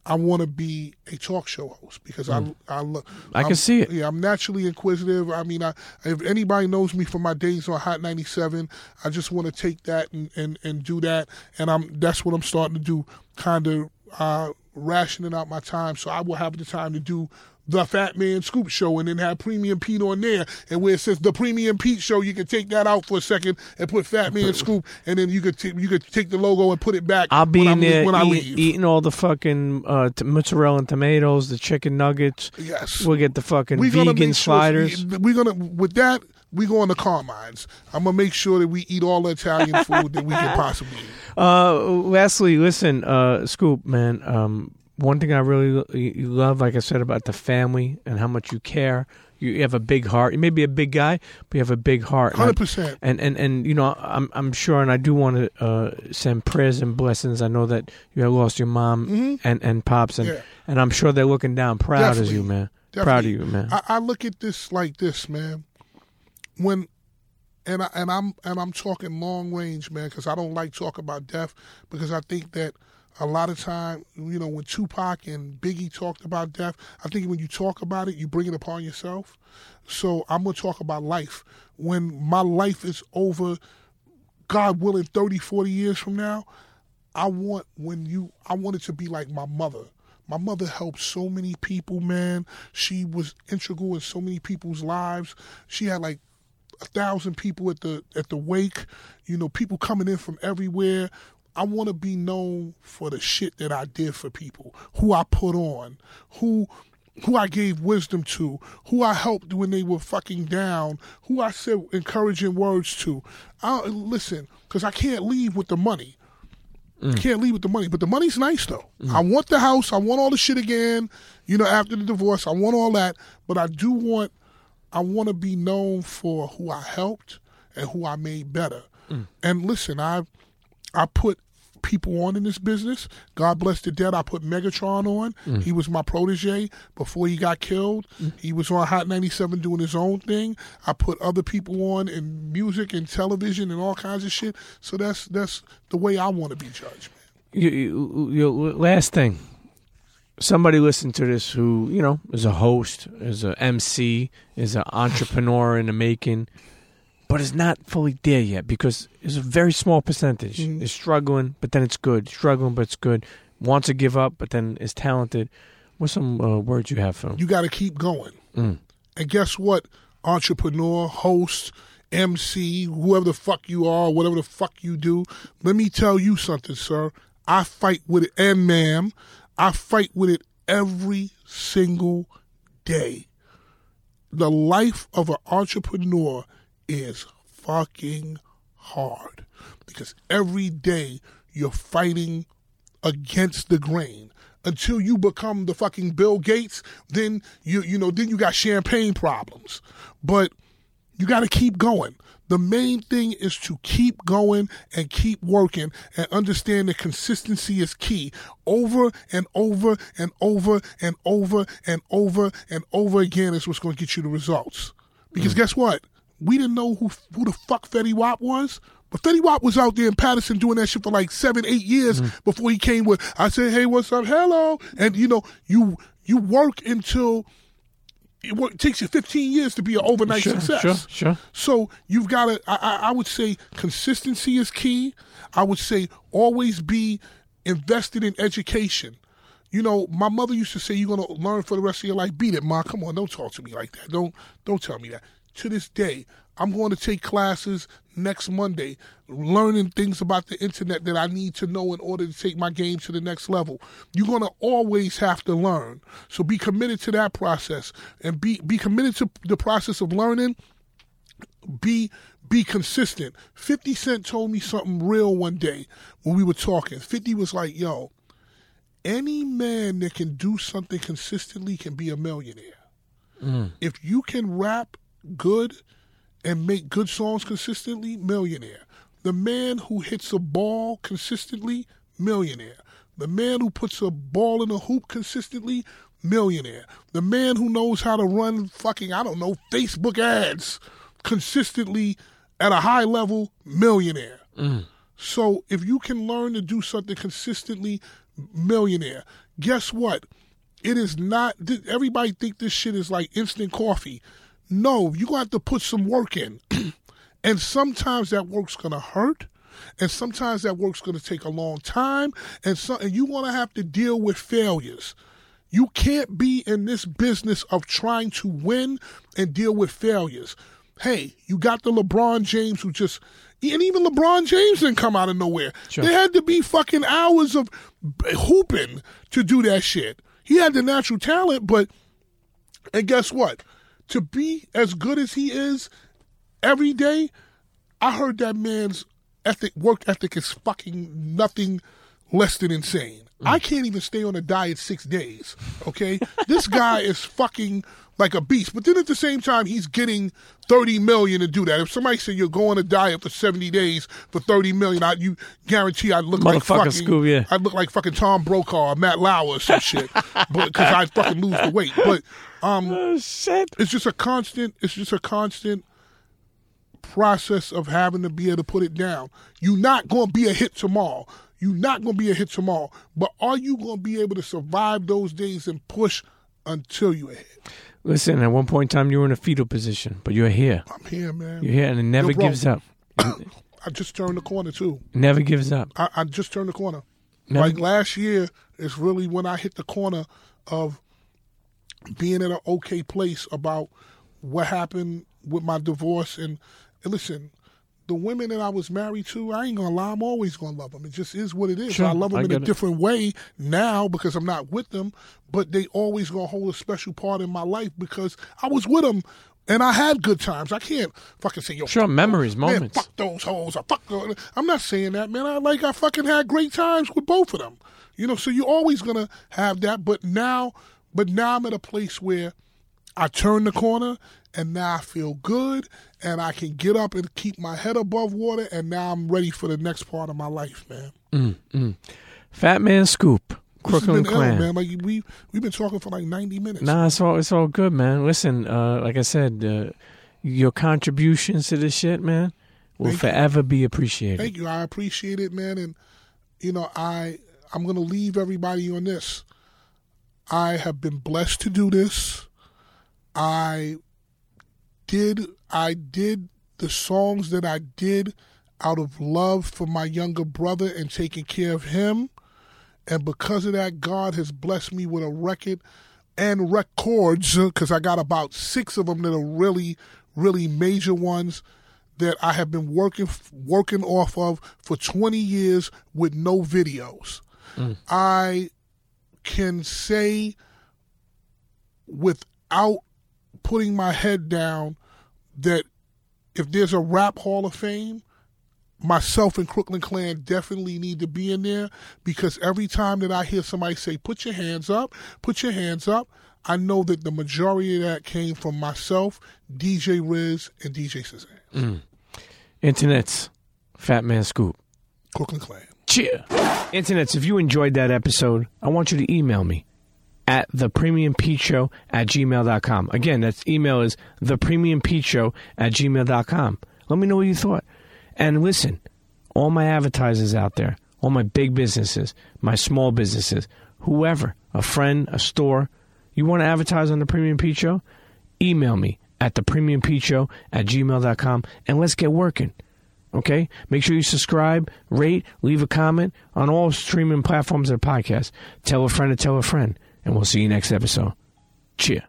I want to be a talk show host because I I look Mm. I can I'm- see it. Yeah, I'm naturally inquisitive. I mean, I if anybody knows me from my days on Hot 97, I just want to take that and, and, and do that, and I'm that's what I'm starting to do, kind of uh, rationing out my time so I will have the time to do the Fatman Scoop Show and then have Premium Pete on there, and where it says the Premium Pete Show, you can take that out for a second and put Fatman Scoop, and then you could t- you could take the logo and put it back. I'll be in there when I leave. eating all the fucking uh, t- mozzarella and tomatoes, the chicken nuggets. Yes. We'll get the fucking We're vegan sure- sliders. we're gonna with that. we going to Carmine's. I'm gonna make sure that we eat all the Italian *laughs* food that we can possibly eat. Uh, lastly, listen, uh, Scoop, man. Um, one thing I really lo- you you love, like I said, about the family and how much you care. You, have a big heart. You may be a big guy, but you have a big heart. Hundred percent. And and and you know, I'm I'm sure, and I do want to uh, send prayers and blessings. I know that you have lost your mom and and pops, and Mm-hmm. Yeah. and I'm sure they're looking down, proud as Definitely. you, man. Proud of you, man. I, I look at this like this, man. When and I and I'm and I'm talking long range, man, because I don't like talk about death because I think that a lot of time, you know, when Tupac and Biggie talked about death, I think when you talk about it, you bring it upon yourself. So I'm gonna talk about life. When my life is over, God willing, 30, 40 years from now, I want when you I want it to be like my mother. My mother helped so many people, man. She was integral in so many people's lives. She had like a thousand people at the at the wake, you know, people coming in from everywhere. I want to be known for the shit that I did for people, who I put on, who who I gave wisdom to, who I helped when they were fucking down, who I said encouraging words to. I, listen, because I can't leave with the money. Mm. Can't leave with the money, but the money's nice though. Mm. I want the house. I want all the shit again. You know, after the divorce, I want all that. But I do want, I want to be known for who I helped and who I made better. Mm. And listen, I, I put people on in this business. God bless the dead. I put Megatron on. Mm. He was my protege before he got killed. Mm. He was on Hot 97 doing his own thing. I put other people on in music and television and all kinds of shit. So that's that's the way I want to be judged, you, you, you, last thing. Somebody listen to this who you know is a host, is a MC, is an entrepreneur in the making, but it's not fully there yet because it's a very small percentage. Is struggling, but then it's good. Struggling, but it's good. Wants to give up, but then is talented. What's some uh, words you have for him? You got to keep going. And guess what? Entrepreneur, host, MC, whoever the fuck you are, whatever the fuck you do, let me tell you something, sir. I fight with it, and ma'am, I fight with it every single day. The life of an entrepreneur is fucking hard because every day you're fighting against the grain. Until you become the fucking Bill Gates then you you know then you got champagne problems. But you got to keep going. The main thing is to keep going and keep working and understand that consistency is key. Over and over and over and over and over and over again is what's going to get you the results. Because mm. guess what we didn't know who who the fuck Fetty Wap was but Fetty Wap was out there in Paterson doing that shit for like seven, eight years mm-hmm. before he came with. I said, "Hey, what's up? Hello," and you know, you you work until it, work, takes you fifteen years to be an overnight Sure, success. sure, sure. So you've got to. I, I, I would say consistency is key. I would say always be invested in education. You know, my mother used to say, "You're gonna learn for the rest of your life." Beat it, ma. Come on, don't talk to me like that. Don't don't tell me that. To this day, I'm going to take classes next Monday, learning things about the internet that I need to know in order to take my game to the next level. You're going to always have to learn. So be committed to that process and be be committed to the process of learning be be consistent. 50 Cent told me something real one day when we were talking. 50 was like, yo, any man that can do something consistently can be a millionaire. Mm. If you can rap good and make good songs consistently, millionaire. The man who hits a ball consistently, millionaire. The man who puts a ball in a hoop consistently, millionaire. The man who knows how to run fucking, I don't know, Facebook ads consistently at a high level, millionaire. Mm. So if you can learn to do something consistently, millionaire. Guess what? It is not. Everybody think this shit is like instant coffee. No, you got to put some work in, *clears throat* and sometimes that work's gonna hurt, and sometimes that work's gonna take a long time, and so and you gonna have to deal with failures. You can't be in this business of trying to win and deal with failures. Hey, you got the LeBron James who just, and even LeBron James didn't come out of nowhere. Sure. There had to be fucking hours of hooping to do that shit. He had the natural talent, but, and guess what? To be as good as he is, every day, I heard that man's ethic, work ethic is fucking nothing less than insane. I can't even stay on a diet six days. Okay, this guy is fucking like a beast. But then at the same time, he's getting thirty million to do that. If somebody said you're going to diet for seventy days for thirty million, I you guarantee I'd look like fucking Scoob, yeah. I'd look like fucking Tom Brokaw or Matt Lauer or some shit, *laughs* because I'd fucking lose the weight. But um, Oh shit. it's just a constant. It's just a constant process of having to be able to put it down. You're not going to be a hit tomorrow. You're not going to be a hit tomorrow. But are you going to be able to survive those days and push until you're a hit? Listen, at one point in time you were in a fetal position, but you're here. I'm here, man. You're here, and it never Yo, bro. gives up. *clears throat* I just turned the corner too. Never gives up. I, I just turned the corner. Never- like last year is really when I hit the corner of being in an okay place about what happened with my divorce. And, and listen, the women that I was married to, I ain't gonna lie, I'm always gonna love them. It just is what it is. Sure, I love them I in a it. different way now because I'm not with them, but they always gonna hold a special part in my life because I was with them. And I had good times. I can't fucking say yo. Sure, memories, man, moments. fuck those hoes. I fuck those. I'm not saying that, man. I like I fucking had great times with both of them. You know, so you're always gonna have that. But now, but now I'm at a place where I turn the corner and now I feel good and I can get up and keep my head above water and now I'm ready for the next part of my life, man. Fatman Scoop, has Crooklyn Clan. man. Like we we've been talking for like 90 minutes. Nah, it's all it's all good, man. Listen, uh, like I said, uh, your contributions to this shit, man, will Thank you. forever be appreciated. Thank you. I appreciate it, man. And you know, I I'm gonna leave everybody on this. I have been blessed to do this. I did I did the songs that I did out of love for my younger brother and taking care of him. And because of that, God has blessed me with a record and records because I got about six of them that are really, really major ones that I have been working working off of for 20 years with no videos. Mm. I can say without putting my head down that if there's a rap hall of fame, myself and Crooklyn Clan definitely need to be in there because every time that I hear somebody say, put your hands up, put your hands up, I know that the majority of that came from myself, DJ Riz, and DJ Sizzahandz. Mm. Internet's Fatman Scoop. Crooklyn Clan. Cheer. Internets, if you enjoyed that episode, I want you to email me at the premium Pete at gmail.com. Again, that's email is the premium Pete at gmail.com. Let me know what you thought. And listen, all my advertisers out there, all my big businesses, my small businesses, whoever, a friend, a store, you want to advertise on the Premium Pete Show? Email me at the premium Pete at gmail.com and let's get working. Okay? Make sure you subscribe, rate, leave a comment on all streaming platforms and podcasts. Tell a friend to tell a friend, and we'll see you next episode. Cheers.